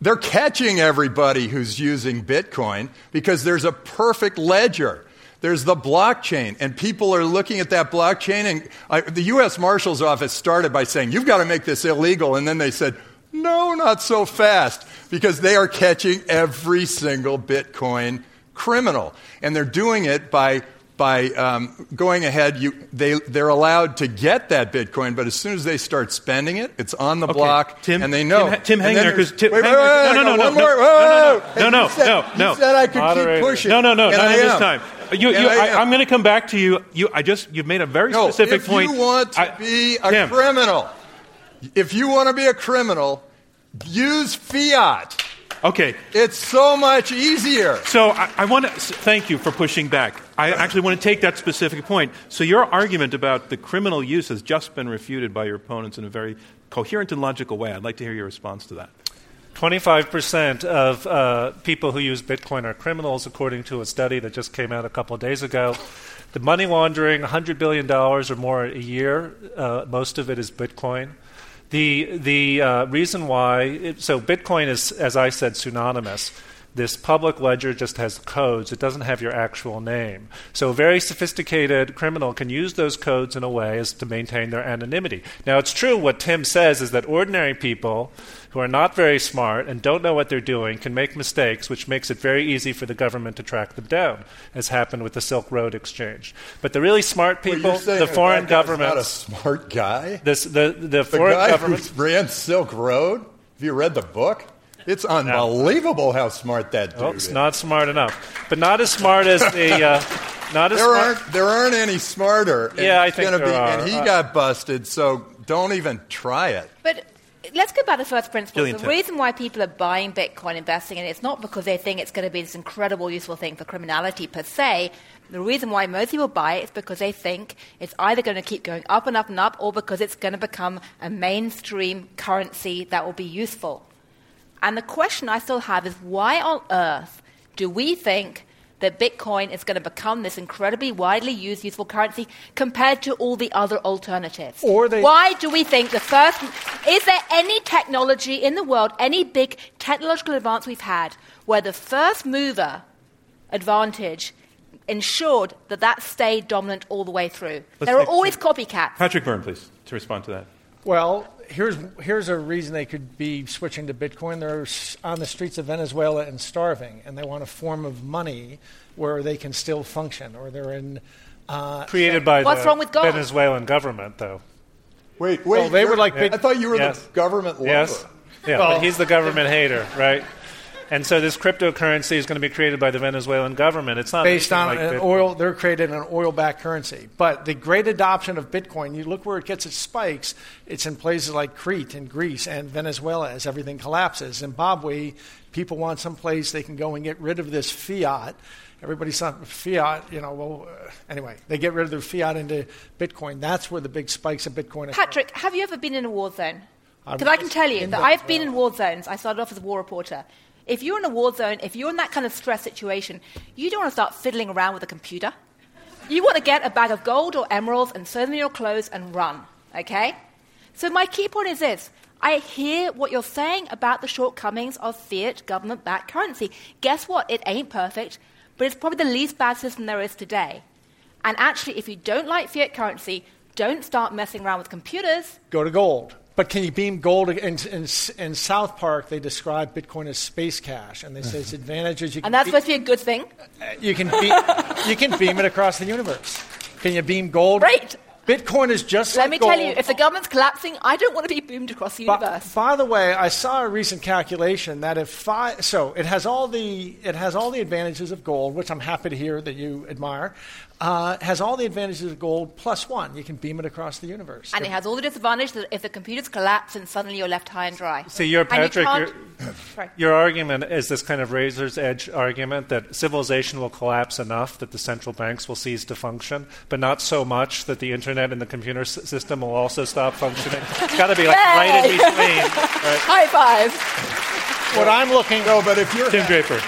they're catching everybody who's using Bitcoin because there's a perfect ledger. There's the blockchain, and people are looking at that blockchain. And I, the U.S. Marshal's Office started by saying, You've got to make this illegal. And then they said, No, not so fast, because they are catching every single Bitcoin criminal. And they're doing it by by um, going ahead, you, they, they're allowed to get that Bitcoin, but as soon as they start spending it, it's on the Okay, block, Tim- and they know. Tim, Tim, hang there, there's- 'cause Tim- wait, wait, 'cause- wait, no, no, no, one no, more. no, no, and no, you no, said- no, you no. said I could Moderator. keep pushing. No, no, no, not at this time. You, you, I am. I'm going to come back to you. You, I just, you've made a very No, specific if point. you want to I- be a Tim, criminal, if you want to be a criminal, use fiat. Okay, It's so much easier. so I, I want to thank you for pushing back. I actually want to take that specific point. So your argument about the criminal use has just been refuted by your opponents in a very coherent and logical way. I'd like to hear your response to that. 25% of uh, people who use Bitcoin are criminals, according to a study that just came out a couple of days ago. The money laundering, $100 billion or more a year, uh, most of it is Bitcoin. The, the uh, reason why, it, so Bitcoin is, as I said, pseudonymous. This public ledger just has codes. It doesn't have your actual name. So a very sophisticated criminal can use those codes in a way as to maintain their anonymity. Now, it's true what Tim says is that ordinary people who are not very smart and don't know what they're doing can make mistakes, which makes it very easy for the government to track them down, as happened with the Silk Road exchange. But the really smart people, well, the foreign governments, not a smart guy. This, the the, the foreign guy governments who ran Silk Road. Have you read the book? It's unbelievable how smart that dude well, it's is. not smart enough, but not as smart as the. Uh, not as there smart. aren't there aren't any smarter. And Yeah, I it's think gonna there be, are. And he Uh, got busted, so don't even try it. But let's go back to first principles. Gillian the Tett. reason why people are buying Bitcoin, investing in it, it's not because they think it's going to be this incredible, useful thing for criminality per se. The reason why most people buy it is because they think it's either going to keep going up and up and up, or because it's going to become a mainstream currency that will be useful. And the question I still have is why on earth do we think that Bitcoin is going to become this incredibly widely used, useful currency compared to all the other alternatives? Or they- why do we think the first. Is there any technology in the world, any big technological advance we've had, where the first mover advantage ensured that that stayed dominant all the way through? Let's there are always copycats. Patrick Byrne, please, to respond to that. Well, here's here's a reason they could be switching to Bitcoin. They're on the streets of Venezuela and starving, and they want a form of money where they can still function, or they're in. Uh, created by What's the wrong with gold? Venezuelan government, though. Wait, wait. Well, they were you're- like big- I thought you were Yes. the government lover. Yes. Yeah, Well- but he's the government hater, right? And so this cryptocurrency is going to be created by the Venezuelan government. It's not based on like an Bitcoin. oil. They're created an oil-backed currency. But the great adoption of Bitcoin, you look where it gets its spikes. It's in places like Crete and Greece and Venezuela as everything collapses. Zimbabwe, people want some place they can go and get rid of this fiat. Everybody's on fiat, you know. Well, uh, anyway, they get rid of their fiat into Bitcoin. That's where the big spikes of Bitcoin. are. Patrick, have you ever been in a war zone? Because I can tell you that I've been in war zones. I started off as a war reporter. If you're in a war zone, if you're in that kind of stress situation, you don't want to start fiddling around with a computer. You want to get a bag of gold or emeralds and sew them in your clothes and run, okay? So my key point is this. I hear what you're saying about the shortcomings of fiat government backed currency. Guess what? It ain't perfect, but it's probably the least bad system there is today. And actually, if you don't like fiat currency, don't start messing around with computers. go to gold. But can you beam gold? In, in, in South Park, they describe Bitcoin as space cash, and they say its advantages. You can And that's be- supposed to be a good thing. Uh, you can, be, you can beam it across the universe. Can you beam gold? Great. Bitcoin is just Let like me gold. tell you, if the government's collapsing, I don't want to be boomed across the By, universe. by the way, I saw a recent calculation that if five, so it has all the it has all the advantages of gold, which I'm happy to hear that you admire. Uh, has all the advantages of gold plus one. You can beam it across the universe. and it has all the disadvantage that if the computers collapse, and suddenly you're left high and dry. See, you're And you Patrick. you're- (coughs) Your argument is this kind of razor's edge argument that civilization will collapse enough that the central banks will cease to function, but not so much that the internet and the computer s- system will also stop functioning. It's got to be like right in between. Right? (laughs) High five. what I'm looking No, but if you're Tim Draper.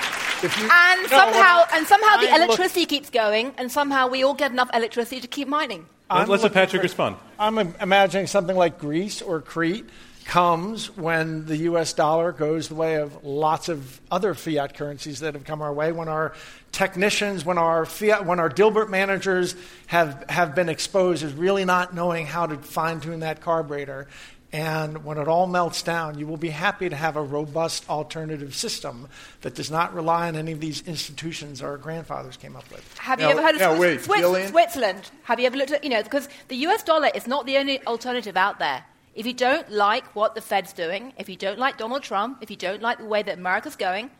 If you And No, somehow, and somehow the I'm look- electricity keeps going, and somehow we all get enough electricity to keep mining. I'm Let's let Patrick for- respond. I'm im- imagining something like Greece or Crete comes when the US dollar goes the way of lots of other fiat currencies that have come our way, when our technicians, when our fiat, when our Dilbert managers have, have been exposed as really not knowing how to fine tune that carburetor. And when it all melts down, you will be happy to have a robust alternative system that does not rely on any of these institutions our grandfathers came up with. Have you Now- ever heard of now Swiss- wait, Swiss- Switzerland? Have you ever looked at, you know, because the US dollar is not the only alternative out there. If you don't like what the Fed's doing, if you don't like Donald Trump, if you don't like the way that America's going,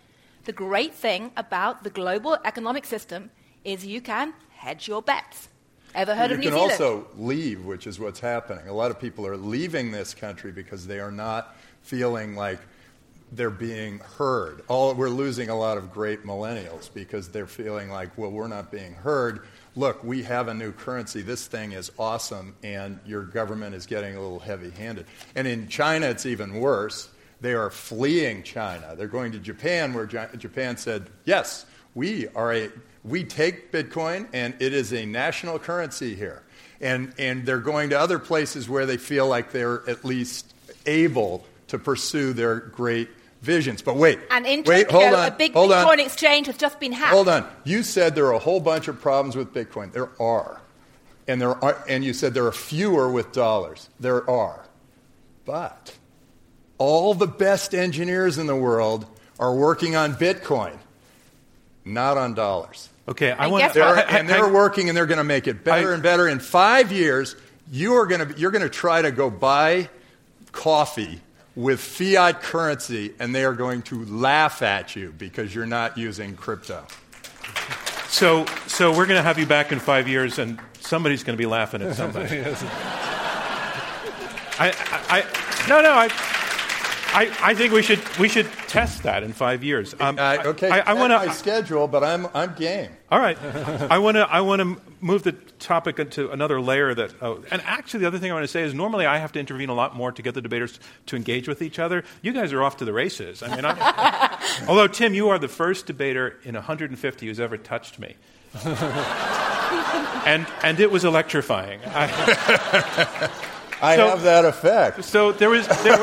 the great thing about the global economic system is you can hedge your bets. Ever heard you of New can Zealand? also leave, which is what's happening. A lot of people are leaving this country because they are not feeling like they're being heard. All, we're losing a lot of great millennials because they're feeling like, well, we're not being heard. Look, we have a new currency. This thing is awesome, and your government is getting a little heavy handed. And in China, it's even worse. They are fleeing China. They're going to Japan, where Ja- Japan said, yes, we are a we take Bitcoin and it is a national currency here. And, and they're going to other places where they feel like they're at least able to pursue their great visions. But wait, And in wait, Tokyo, hold on, a big hold on. Bitcoin exchange has just been hacked. Hold on. You said there are a whole bunch of problems with Bitcoin. There are. And, there are, and you said there are fewer with dollars. There are. But all the best engineers in the world are working on Bitcoin, not on dollars. Okay, I And want They're, what? and they're working and they're going to make it better I- and better. In five years, you are going to, you're going to try to go buy coffee with fiat currency, and they are going to laugh at you because you're not using crypto. So, so we're going to have you back in five years, and somebody's going to be laughing at somebody. (laughs) I, I, I, no, no, I, I, I think we should we should test that in five years. Um, Uh, okay, I, I want my to. schedule, but I'm, I'm game. All right, I want to I want to move the topic into another layer. That oh, and actually, the other thing I want to say is normally I have to intervene a lot more to get the debaters to engage with each other. You guys are off to the races. I mean, I, (laughs) although Tim, you are the first debater in 150 who's ever touched me. (laughs) and and it was electrifying. I, (laughs) I So- have that effect. so there was there,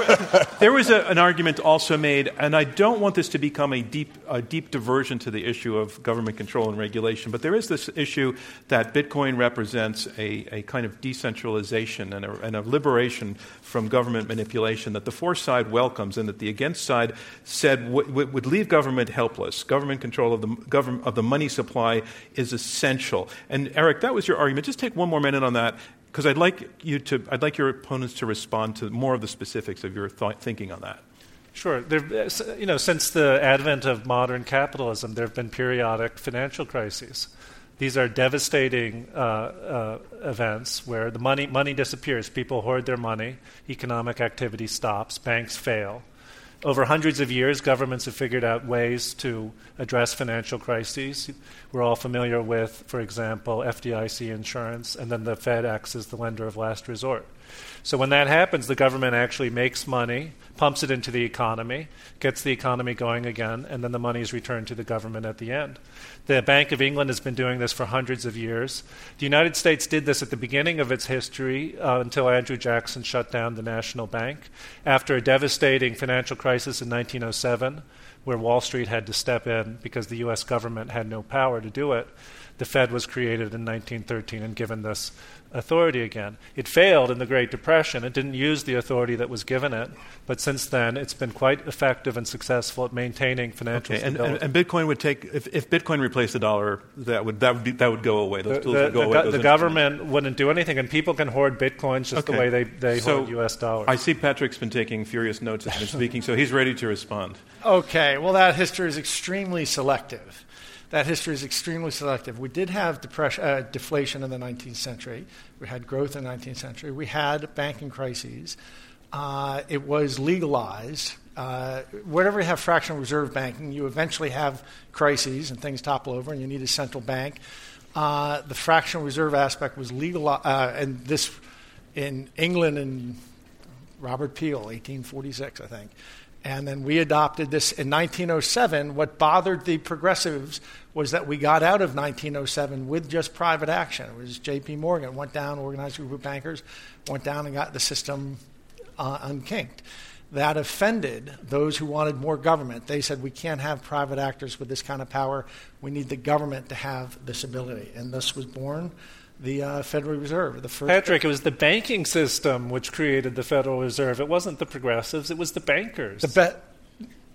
there was a, an argument also made, and I don't want this to become a deep a deep diversion to the issue of government control and regulation. But there is this issue that Bitcoin represents a, a kind of decentralization and a, and a liberation from government manipulation that the for side welcomes, and that the against side said w- w- would leave government helpless. Government control of the government of the money supply is essential. And Eric, that was your argument. Just take one more minute on that because I'd like you to, I'd like your opponents to respond to more of the specifics of your th- thinking on that. Sure. There, you know, since the advent of modern capitalism, there have been periodic financial crises. These are devastating uh, uh, events where the money, money disappears. People hoard their money, economic activity stops, banks fail. Over hundreds of years, governments have figured out ways to address financial crises. We're all familiar with, for example, FDIC insurance, and then the Fed acts as the lender of last resort. So when that happens, the government actually makes money, pumps it into the economy, gets the economy going again, and then the money is returned to the government at the end. The Bank of England has been doing this for hundreds of years. The United States did this at the beginning of its history uh, until Andrew Jackson shut down the National Bank. After a devastating financial crisis in 1907, where Wall Street had to step in because the U.S. government had no power to do it, the Fed was created in 1913 and given this authority again. It failed in the Great Depression. It didn't use the authority that was given it, but since then it's been quite effective and successful at maintaining financial Okay, and, stability. and, and Bitcoin would take if, if Bitcoin replaced the dollar, that would that would be, that would go away. Those the, tools the- would go the away. go- those the government wouldn't do anything, and people can hoard bitcoins just the way they, they So, hoard U.S. dollars. I see Patrick's been taking furious notes as he's been speaking, so he's ready to respond. (laughs) Okay, well, that history is extremely selective. That history is extremely selective. We did have uh, deflation in the 19th century. We had growth in the 19th century. We had banking crises. Uh, it was legalized. Uh, wherever you have fractional reserve banking, you eventually have crises and things topple over, and you need a central bank. Uh, the fractional reserve aspect was legalized, uh, and this in England and Robert Peel, 1846, I think. And then we adopted this in 1907. What bothered the progressives was that we got out of 1907 with just private action. It was J.P. Morgan went down, organized group of bankers, went down and got the system uh, unkinked. That offended those who wanted more government. They said we can't have private actors with this kind of power. We need the government to have this ability. And thus was born the uh, Federal Reserve. The first Patrick, it was the banking system which created the Federal Reserve. It wasn't the progressives; it was the bankers. the,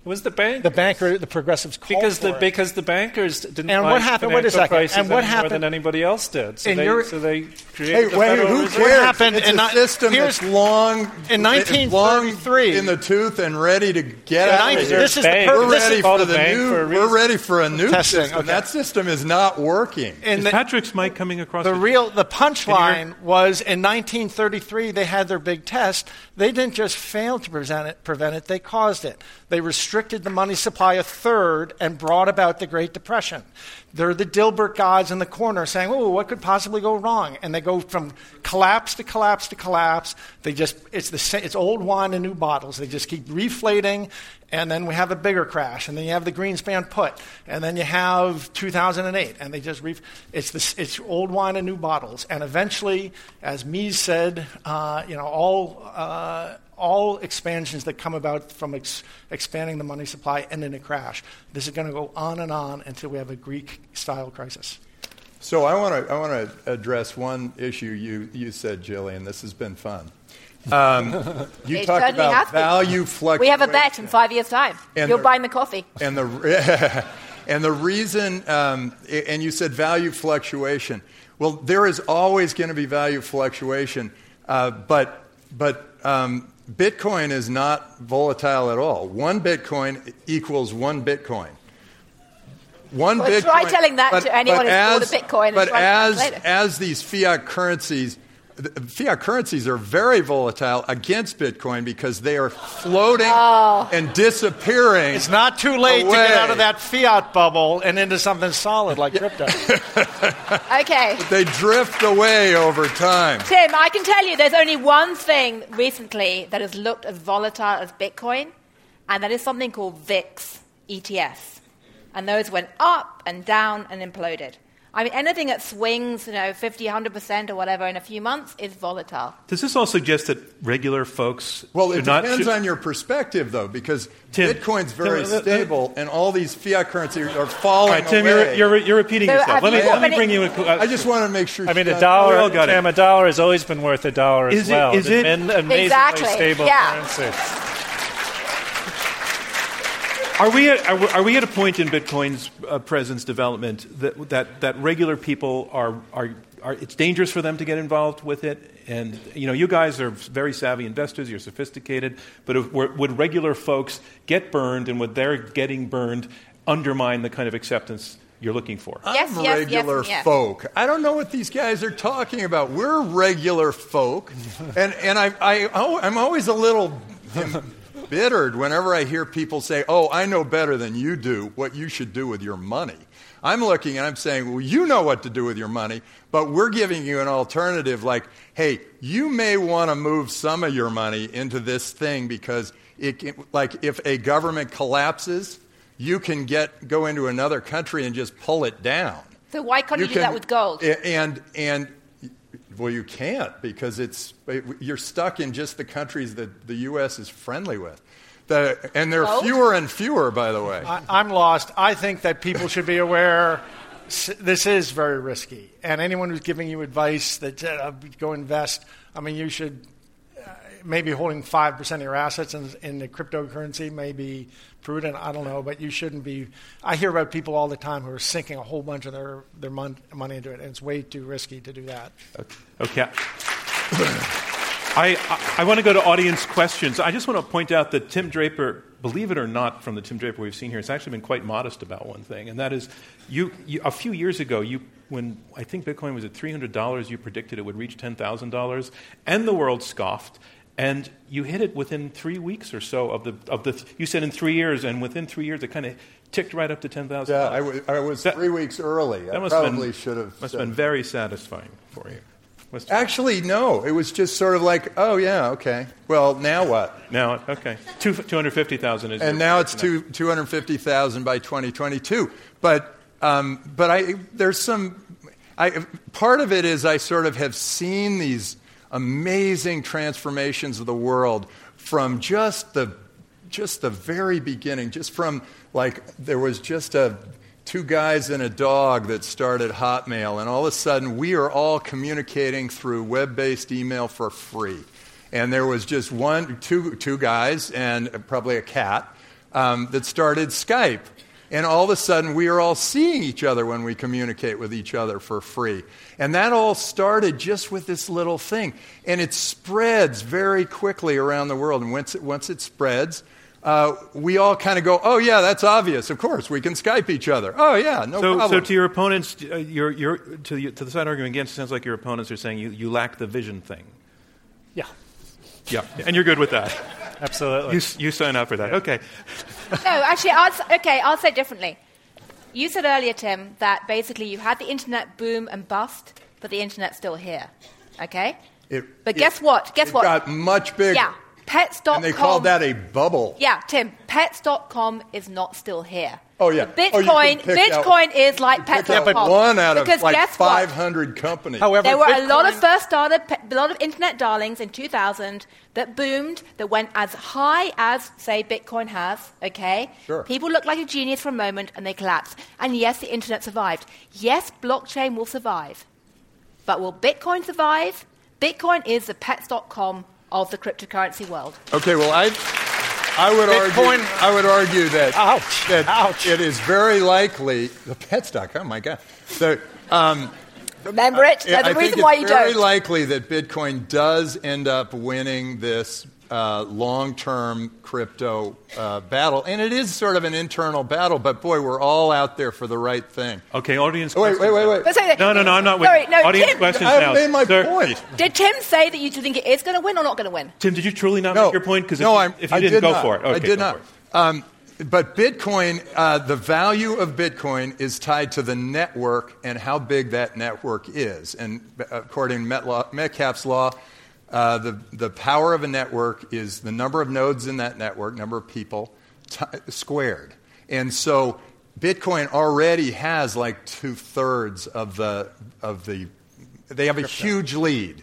was the bank. the banker, the progressives called because the it. because the bankers didn't And like what happened- wait a financial second. And what any more than anybody else did. So they, your- so they Hey, created the wait, Federal who Reserve. cares? happened it's in a ni- system here's- that's long in it's long 1933 in the tooth and ready to get In out. nine- of here. this is the Bank. we're ready called for a the new. for we're ready for a new Testing, system. okay. That system is not working. in Is the, Patrick's mic coming across? the real the punchline was in 1933 they had their big test. They didn't just fail to prevent it, prevent it, they caused it. They restricted the money supply a third and brought about the Great Depression. They're the Dilbert gods in the corner saying, "Oh, what could possibly go wrong?" And they go from collapse to collapse to collapse. They just it's the it's old wine in new bottles. They just keep reflating, and then we have a bigger crash, and then you have the Greenspan put, and then you have 2008, and they just ref- it's this it's old wine in new bottles, and eventually, as Mises said, uh, you know all. Uh, all expansions that come about from ex- expanding the money supply end in a crash. This is going to go on and on until we have a Greek style crisis. So I want to I want to address one issue you, you said, Gillian. This has been fun. Um, (laughs) you It talked about value fluctuation. We have a bet in five years' time. And You're the- buying the coffee. and the (laughs) and the reason um, and you said value fluctuation. Well, there is always going to be value fluctuation, uh, but but um, Bitcoin is not volatile at all. One Bitcoin equals one Bitcoin. One Well, Bitcoin. try telling that to anyone who's bought a Bitcoin But as as these fiat currencies, fiat currencies are very volatile against Bitcoin because they are floating Oh. and disappearing. It's not too late to get out of that fiat bubble and into something solid like crypto. (laughs) Okay. They drift away over time. Tim, I can tell you there's only one thing recently that has looked as volatile as Bitcoin, and that is something called VIX ETFs. And those went up and down and imploded. I mean, anything that swings, you know, 50, 100% or whatever in a few months is volatile. Does this all suggest that regular folks Well, it should not depends should- on your perspective, though, because Tim, Bitcoin's very Tim, uh, uh, stable, and all these fiat currencies are falling right, Tim, away. you're, you're, you're repeating So yourself. have Let me, you- let me many- bring you a. I just want to make sure. I mean, a dollar, We all got it. A dollar has always been worth a dollar as it- well. is It's it- an amazingly Exactly, stable yeah. currency. Are we, at, are, we, are we at a point in Bitcoin's uh, presence development that, that, that regular people are, are, are, it's dangerous for them to get involved with it? And, you know, you guys are very savvy investors, you're sophisticated, but if, would regular folks get burned and would their getting burned undermine the kind of acceptance you're looking for? Yes, I'm yes, regular yes, yes. folk. I don't know what these guys are talking about. We're regular folk, (laughs) and and I, I oh, I'm always a little bittered whenever I hear people say, "Oh, I know better than you do what you should do with your money." I'm looking and I'm saying, "Well, you know what to do with your money, but we're giving you an alternative. Like, hey, you may want to move some of your money into this thing because it, can- like, if a government collapses." You can get go into another country and just pull it down. So why can't you, do can- that with gold? And and well, you can't because it's you're stuck in just the countries that the U.S. is friendly with. The, and there are Gold? fewer and fewer, by the way. I, I'm lost. I think that people should be aware this is very risky. And anyone who's giving you advice that uh, go invest, I mean, you should maybe holding 5% of your assets in, in the cryptocurrency may be prudent. I don't know. But you shouldn't be. I hear about people all the time who are sinking a whole bunch of their, their mon- money into it. And it's way too risky to do that. Okay. I, I, I want to go to audience questions. I just want to point out that Tim Draper, believe it or not, from the Tim Draper we've seen here, has actually been quite modest about one thing, and that is you, you a few years ago, you, when I think Bitcoin was at $300, you predicted it would reach $10,000, and the world scoffed. And you hit it within three weeks or so of the, of the you said in three years, and within three years it kind of ticked right up to $10,000. yeah, I, w- I was That- three weeks early. I That must have probably been, should have. Must have been very satisfying for you. Actually, no. It was just sort of like, oh yeah, okay. Well, now what? Now, okay. Two, 250,000 is and now it's two, 250,000 by 2022. But, um, but I, there's some, I, part of it is I sort of have seen these amazing transformations of the world from just the, just the very beginning, just from like there was just a, two guys and a dog that started Hotmail, and all of a sudden we are all communicating through web-based email for free and there was just one, two, two guys and probably a cat um, that started Skype. And all of a sudden, we are all seeing each other when we communicate with each other for free. And that all started just with this little thing. And it spreads very quickly around the world. And once it, once it spreads, uh, we all kind of go, oh, yeah, that's obvious. Of course, we can Skype each other. Oh, yeah, no so, problem. so to your opponents, uh, your, your, to, the, to the side arguing against, it sounds like your opponents are saying you, you lack the vision thing. Yeah, Yeah, and you're good with that. (laughs) absolutely. You, you sign up for that. Okay. (laughs) No, actually, I'll, okay, I'll say differently. You said earlier, Tim, that basically you had the internet boom and bust, but the internet's still here. Okay? It- but it- guess what? Guess it what? got much bigger. Yeah. Pets.com. And they called that a bubble. Yeah, Tim, pets.com is not still here. Oh, yeah. The Oh, Bitcoin, out- Bitcoin is like Pick pets.com. out one out of because like guess what? 500 companies. However, There were a lot of first starter, a lot of internet darlings in 2000 that boomed, that went as high as, say, Bitcoin has, okay? Sure. People looked like a genius for a moment and they collapsed. And yes, the internet survived. Yes, blockchain will survive. But will Bitcoin survive? Bitcoin is the pets.com of the cryptocurrency world. Okay, well, I, I would Bitcoin- argue, I would argue that, Ouch, that ouch. it is very likely the pets.com. My God, so, um, Remember it? There's I a think reason it's why you very don't. likely that Bitcoin does end up winning this uh, long-term crypto uh, battle, and it is sort of an internal battle. But boy, we're all out there for the right thing. Okay, audience Oh, wait, questions. wait, wait, wait. Let's say that- No, no, no, I'm not Sorry, waiting. no, audience Tim- questions I now. haven't made my Sir, point. Did Tim say that you think it is going to win or not going to win? Tim, did you truly not No, make your point? Because if, no, you- I'm, if you I didn't, did go not. for it. Okay, I did not. Um, but Bitcoin, uh, the value of Bitcoin is tied to the network and how big that network is. And according to Metlaw, Metcalfe's law, uh, the, the power of a network is the number of nodes in that network, number of people, t- squared. And so Bitcoin already has like two thirds of the, of the, they have a huge lead.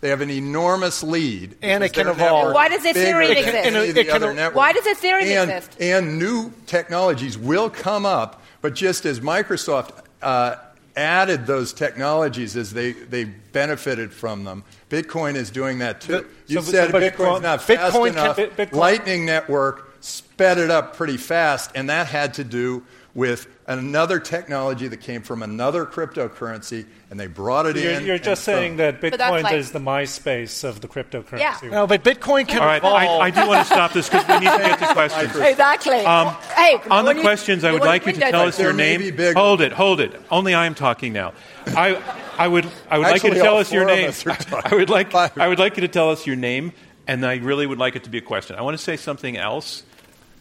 They have an enormous lead. And it can evolve. Why does is bigger Ethereum exist? any of It can- other networks. Why does Ethereum and, exist? And new technologies will come up, but just as Microsoft uh, added those technologies as they, they benefited from them, Bitcoin is doing that too. You so- said but Bitcoin's not fast Bitcoin can- enough. Bitcoin- Lightning Network sped it up pretty fast, and that had to do with another technology that came from another cryptocurrency, and they brought it You're, in. you're just so- saying that Bitcoin like- is the MySpace of the cryptocurrency. Yeah. world. No, but Bitcoin can All right. I, I do want to stop this because we need to get to (laughs) questions. Exactly. Um, hey, on the when you- questions, I would like you to tell us your name. Hold it, hold it. Only I am talking now. I, I would, I would like you to tell us your four of name. us are (laughs) talking. I would like, Five. I would like you to tell us your name, and I really would like it to be a question. I want to say something else.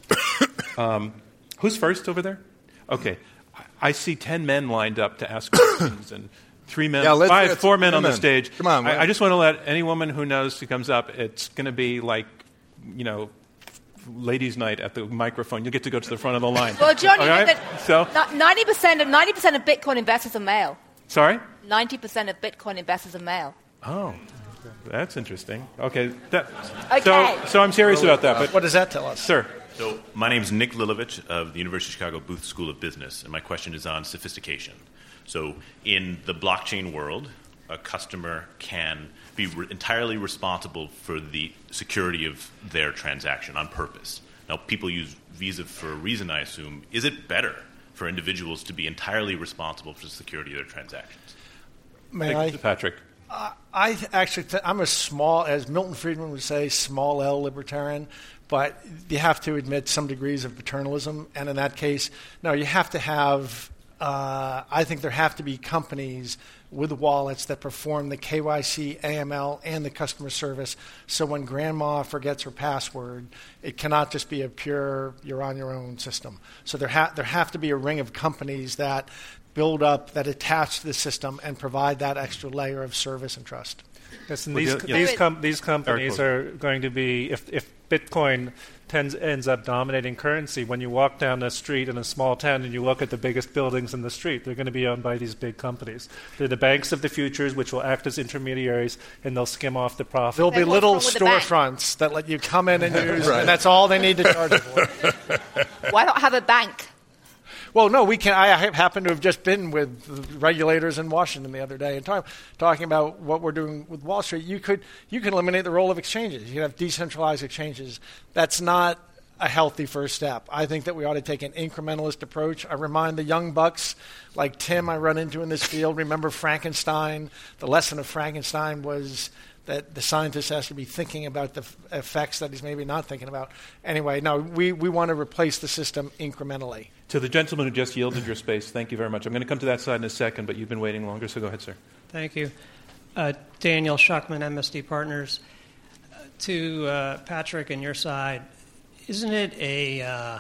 (coughs) um, who's first over there? Okay, I- I see ten men lined up to ask (coughs) questions, and three men, Yeah, let's- five, let's- four men come on the in. stage. Come on, I, I just want to let any woman who knows who comes up. It's going to be like, you know, ladies' night at the microphone. You'll get to go to the front of the line. Well, John, you right? So, ninety percent of ninety percent of Bitcoin investors are male. sorry. Ninety percent of Bitcoin investors are male. Oh, that's interesting. Okay. That, Okay. So, so I'm serious about that. But, what does that tell us? sir, So, my name is Nick Lilovich of the University of Chicago Booth School of Business, and my question is on sophistication. So, in the blockchain world, a customer can be re- entirely responsible for the security of their transaction on purpose. Now, people use Visa for a reason, I assume. Is it better for individuals to be entirely responsible for the security of their transactions? May I? Patrick. I actually, th- I'm a small, as Milton Friedman would say, small L libertarian, but you have to admit some degrees of paternalism. And in that case, no, you have to have, uh, I think there have to be companies with wallets that perform the KYC, AML, and the customer service. So when grandma forgets her password, it cannot just be a pure you're on your own system. So there, ha- there have to be a ring of companies that build up, that attach to the system, and provide that extra layer of service and trust. Yes, and these, yeah, yeah. these, com- these companies are going to be, if, if Bitcoin tends, ends up dominating currency, when you walk down the street in a small town and you look at the biggest buildings in the street, they're going to be owned by these big companies. They're the banks of the futures, which will act as intermediaries, and they'll skim off the profit. There'll be little wrong with the bank? storefronts that let you come in and (laughs) use, Right. and that's all they need to charge you for. Why not have a bank? Well, no, we can. I happen to have just been with regulators in Washington the other day and talk, talking about what we're doing with Wall Street. You could you can eliminate the role of exchanges. You have decentralized exchanges. That's not a healthy first step. I think that we ought to take an incrementalist approach. I remind the young bucks like Tim I run into in this field. Remember Frankenstein? The lesson of Frankenstein was that the scientist has to be thinking about the f- effects that he's maybe not thinking about. Anyway, no, we, we want to replace the system incrementally. To the gentleman who just yielded your space, thank you very much. I'm going to come to that side in a second, but you've been waiting longer, so go ahead, sir. Thank you. Uh, Daniel Schuckman, MSD Partners. Uh, to uh, Patrick and your side, isn't it a uh,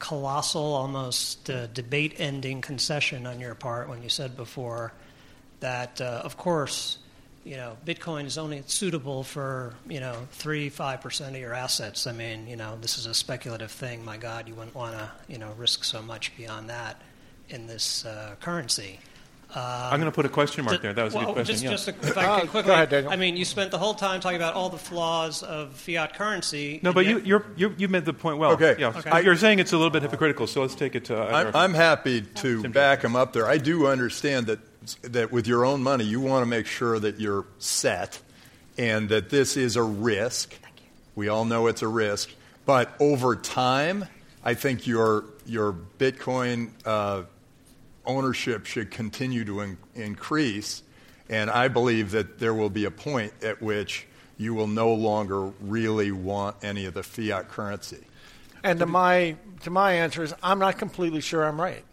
colossal, almost uh, debate ending concession on your part when you said before that, uh, of course, you know, Bitcoin is only suitable for, you know, 3 5% of your assets. I mean, you know, this is a speculative thing. My God, you wouldn't want to, you know, risk so much beyond that in this uh, currency. I'm going to put a question mark there. That was a good question. Just, yeah. just to, if I Uh, can go quickly, ahead, Daniel. I mean, you spent the whole time talking about all the flaws of fiat currency. no, but you, yet- you're, you're, you made the point well. Okay. Yeah. Okay. You're saying it's a little bit hypocritical, so let's take it to. I'm, I'm happy to back him up there. I do understand that that with your own money, you want to make sure that you're set, and that this is a risk. We all know it's a risk, but over time, I think your your Bitcoin uh, ownership should continue to in, increase, and I believe that there will be a point at which you will no longer really want any of the fiat currency. And to my to my answer is I'm not completely sure I'm right.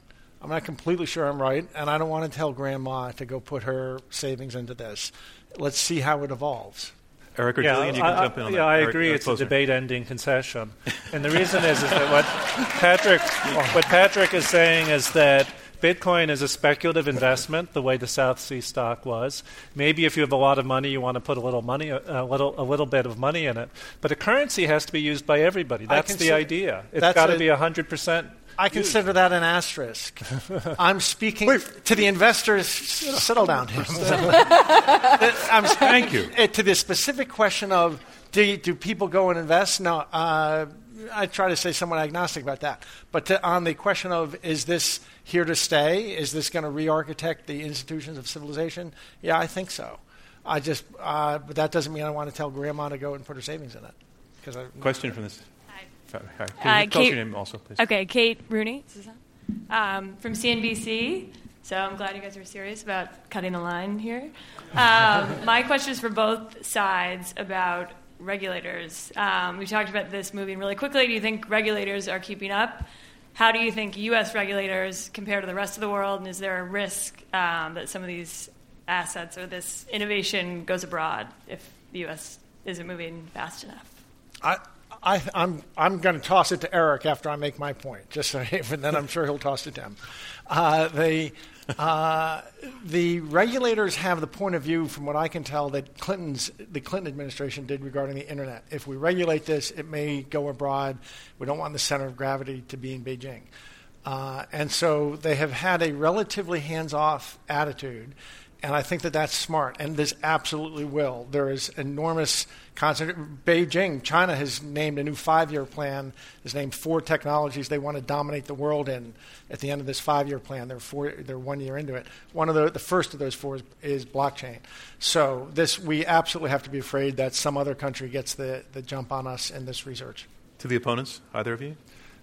I'm not completely sure I'm right, and I don't want to tell Grandma to go put her savings into this. Let's see how it evolves. Eric or yeah, Gillian, you can I, jump in on yeah, that. I Eric, agree. it's closer. a debate-ending concession, and the reason is, is that what Patrick, what Patrick is saying is that Bitcoin is a speculative investment, the way the South Sea stock was. Maybe if you have a lot of money, you want to put a little money, a little, a little bit of money in it. But a currency has to be used by everybody. That's the idea. It's that's got to a- be hundred percent. I consider that an asterisk. (laughs) I'm speaking to the investors. Settle down. I'm (laughs) Thank you. uh, to the specific question of do, you, do people go and invest? No, uh, I try to say somewhat agnostic about that. But to, on the question of is this here to stay? Is this going to re-architect the institutions of civilization? Yeah, I think so. I just, uh, but that doesn't mean I want to tell Grandma to go and put her savings in it. Because Question from this. Hi. Hi. Can Uh, you tell us Kate- your name also, please? Okay, Kate Rooney um, from CNBC. So I'm glad you guys are serious about cutting the line here. Um, (laughs) my question is for both sides about regulators. Um, we talked about this moving really quickly. Do you think regulators are keeping up? How do you think U.S. regulators compare to the rest of the world? And is there a risk um, that some of these assets or this innovation goes abroad if the U.S. isn't moving fast enough? I, I, I'm, I'm going to toss it to Eric after I make my point, just so, (laughs) and then I'm sure he'll toss it to him. Uh, the, uh, the regulators have the point of view, from what I can tell, that Clinton's, the Clinton administration did regarding the internet. If we regulate this, it may go abroad. We don't want the center of gravity to be in Beijing. Uh, and so they have had a relatively hands off attitude. And I think that that's smart, and this absolutely will. There is enormous concentration. Beijing, China has named a new five-year plan. Has named four technologies they want to dominate the world in. At the end of this five-year plan, they're four, they're one year into it. One of the, the first of those four is, is blockchain. So this, we absolutely have to be afraid that some other country gets the, the jump on us in this research. To the opponents, either of you?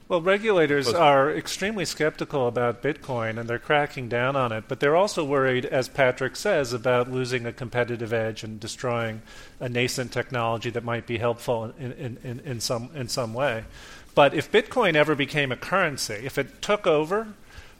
Well, regulators are extremely skeptical about Bitcoin and they're cracking down on it, but they're also worried, as Patrick says, about losing a competitive edge and destroying a nascent technology that might be helpful in, in, in, in, some, in some way. But if Bitcoin ever became a currency, if it took over,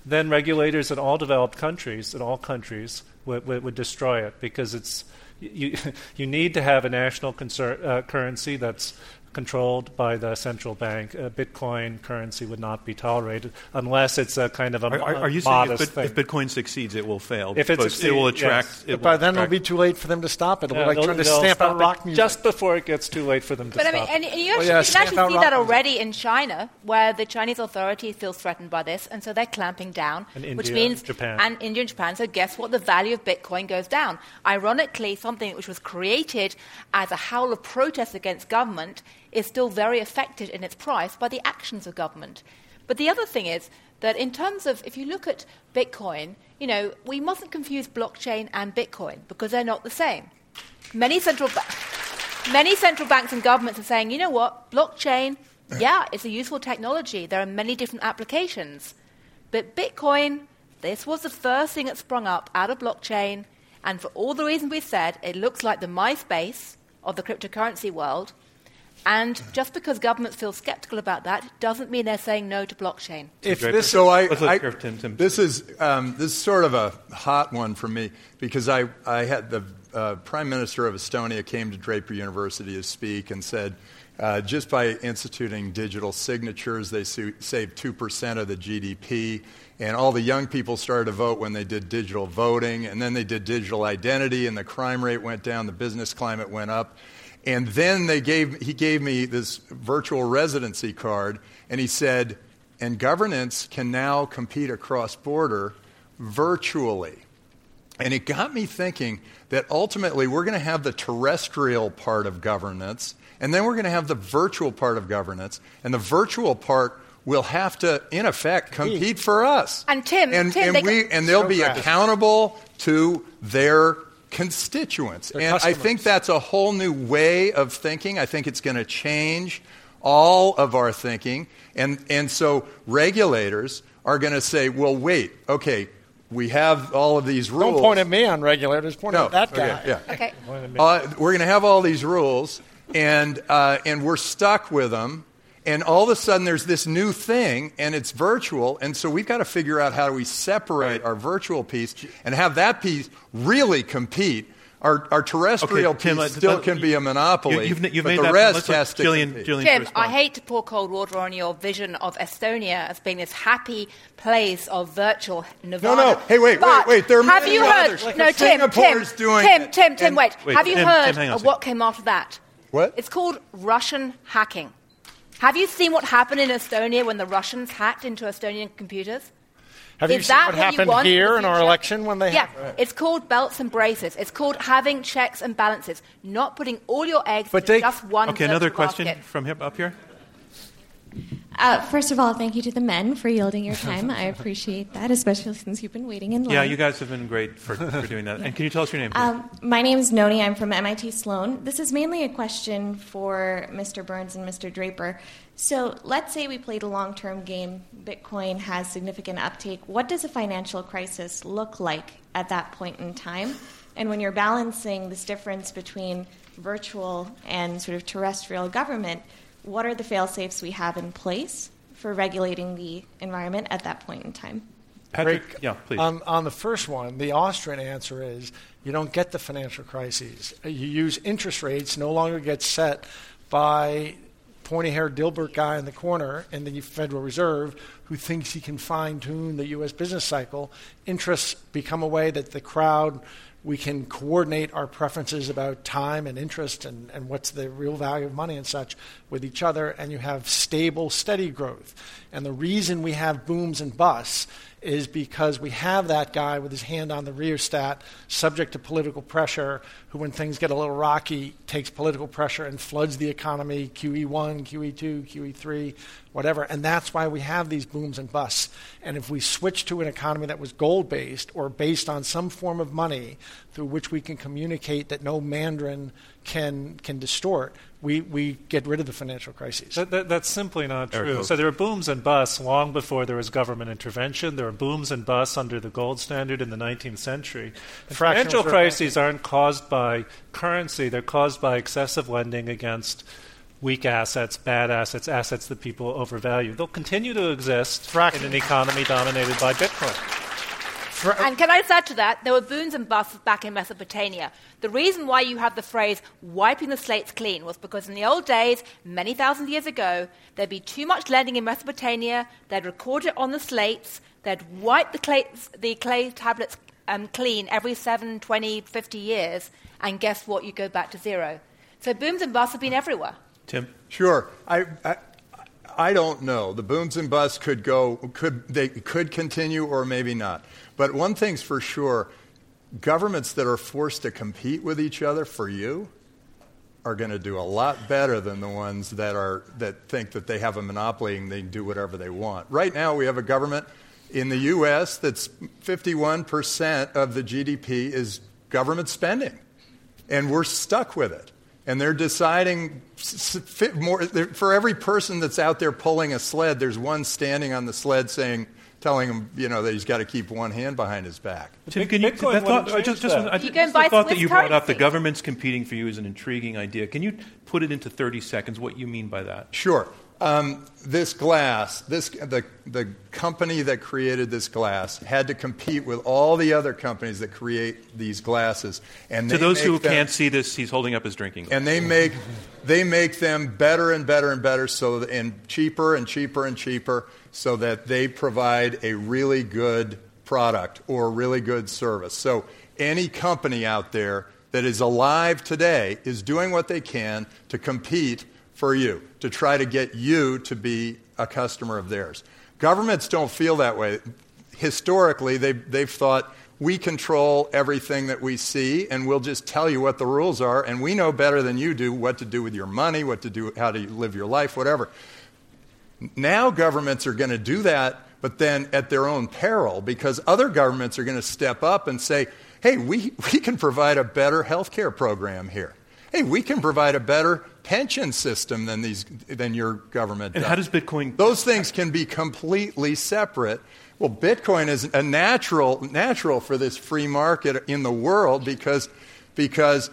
then regulators in all developed countries, in all countries, would, would, would destroy it because it's, you, (laughs) you need to have a national concern, uh, currency that's controlled by the central bank. Uh, Bitcoin currency would not be tolerated unless it's a kind of a Are, are, are you saying modest if, thing. If Bitcoin succeeds, it will fail? If it because it will attract. yes. It But by will then it'll be too late for them to stop it. It'll Yeah, be like trying to stamp out rock music. just before it gets too late for them to But I stop. mean, and, and you Oh, actually, yeah, you can actually see that rock music. already in China, where the Chinese authority feels threatened by this, and so they're clamping down, And which means Japan. and India and Japan. So guess what? The value of Bitcoin goes down. Ironically, something which was created as a howl of protest against government is still very affected in its price by the actions of government. But the other thing is that in terms of if you look at Bitcoin, you know, we mustn't confuse blockchain and Bitcoin because they're not the same. Many central ba- many central banks and governments are saying, you know what, blockchain, yeah, it's a useful technology. There are many different applications. But Bitcoin, this was the first thing that sprung up out of blockchain, and for all the reasons we said, it looks like the MySpace of the cryptocurrency world. And just because governments feel skeptical about that doesn't mean they're saying no to blockchain. if this So I, Let's I- Tim- Tim- this is um, this is sort of a hot one for me because I I had the uh, Prime Minister of Estonia came to Draper University to speak and said, Uh, just by instituting digital signatures, they su- saved 2% of the GDP. And all the young people started to vote when they did digital voting. And then they did digital identity, and the crime rate went down, the business climate went up. And then they gave, he gave me this virtual residency card, and he said, and governance can now compete across border virtually. And it got me thinking that ultimately we're going to have the terrestrial part of governance, and then we're going to have the virtual part of governance, and the virtual part will have to, in effect, compete for us. And Tim, and, Tim, and, they we, and they'll So be fast. accountable to their constituents. Their and I think that's a whole new way of thinking. I think it's going to change all of our thinking. And, and so regulators are going to say, well, wait, okay, we have all of these rules. Don't point at me on regulators. Point No, at that okay, guy. yeah. Okay. Uh, we're going to have all these rules, and, uh, and we're stuck with them. And all of a sudden, there's this new thing, and it's virtual. And so we've got to figure out how do we separate our virtual piece and have that piece really compete. Our, our terrestrial Okay, Tim, piece uh, still uh, can be a monopoly, You, you've, you've but made the that. rest let's has to Gillian, compete. Gillian to Tim. I hate to pour cold water on your vision of Estonia as being this happy place of virtual Nirvana. no. No. Hey, wait, wait, But wait. There are have many you heard? others. Like no, if Tim, Tim, doing Tim, it, Tim, Tim. Wait. Wait, have you Tim, heard Tim, on of what came after that? What? It's called Russian hacking. Have you seen what happened in Estonia when the Russians hacked into Estonian computers? Have you seen that what what happened want here the in our election when they hacked? yeah, had- it's called belts and braces. It's called having checks and balances, not putting all your eggs But into they- just one. Okay, another virtual question basket. from here, up here. Uh, first of all, thank you to the men for yielding your (laughs) time. I appreciate that, especially since you've been waiting in line. Yeah, you guys have been great for, for doing that. (laughs) And can you tell us your name? Um, my name is Noni. I'm from MIT Sloan. This is mainly a question for Mr. Byrne and Mr. Draper. So let's say we played a long term game. Bitcoin has significant uptake. What does a financial crisis look like at that point in time? And when you're balancing this difference between virtual and sort of terrestrial government, what are the fail safes we have in place for regulating the environment at that point in time? Patrick, Great. yeah, please. On, on the first one, the Austrian answer is you don't get the financial crises. You use interest rates no longer get set by pointy-haired Dilbert guy in the corner in the Federal Reserve who thinks he can fine-tune the U.S. business cycle. Interests become a way that the crowd we can coordinate our preferences about time and interest and, and what's the real value of money and such with each other, and you have stable, steady growth. And the reason we have booms and busts is because we have that guy with his hand on the rheostat, subject to political pressure, who, when things get a little rocky, takes political pressure and floods the economy, QE1, QE2, QE3, whatever. And that's why we have these booms and busts. And if we switch to an economy that was gold based or based on some form of money through which we can communicate that no Mandarin can, can distort, we, we get rid of the financial crises. That, that, that's simply not true. Hope. So there were booms and busts long before there was government intervention. There were booms and busts under the gold standard in the 19th century. And Fractional financial crises aren't caused by currency; they're caused by excessive lending against weak assets, bad assets, assets that people overvalue. They'll continue to exist Frac- in an economy dominated by Bitcoin. And can I just add to that? There were booms and busts back in Mesopotamia. The reason why you have the phrase wiping the slates clean was because in the old days, many thousand years ago, there'd be too much lending in Mesopotamia, they'd record it on the slates, they'd wipe the clay, the clay tablets um, clean every 7, 20, 50 years, and guess what? You go back to zero. So booms and busts have been everywhere. Tim? Sure. I, I, I don't know. The booms and busts could go, could, they could continue or maybe not. But one thing's for sure governments that are forced to compete with each other for you are going to do a lot better than the ones that, are, that think that they have a monopoly and they can do whatever they want. Right now, we have a government in the U.S. that's 51% of the GDP is government spending and we're stuck with it. And they're deciding more for every person that's out there pulling a sled. There's one standing on the sled saying, telling him, you know, that he's got to keep one hand behind his back. Tim, can you, Bitcoin that thought, I just, change just, that. I You just, go and the buy thought that you brought up, the government's competing for you, is an intriguing idea. Can you put it into 30 seconds what you mean by that? Sure. Um, this glass, this, the, the company that created this glass had to compete with all the other companies that create these glasses. And To those who them- can't see this, he's holding up his drinking. Glass. And they make they make them better and better and better so that, and cheaper and cheaper and cheaper so that they provide a really good product or a really good service so any company out there that is alive today is doing what they can to compete for you to try to get you to be a customer of theirs. Governments don't feel that way. Historically they've, they've thought we control everything that we see and we'll just tell you what the rules are and we know better than you do what to do with your money what to do how to live your life whatever. Now governments are going to do that but then at their own peril because other governments are going to step up and say hey we, we can provide a better health care program here hey we can provide a better pension system than, these, than your government And does. how does Bitcoin Those things can be completely separate. Well, Bitcoin is a natural, natural for this free market in the world because, because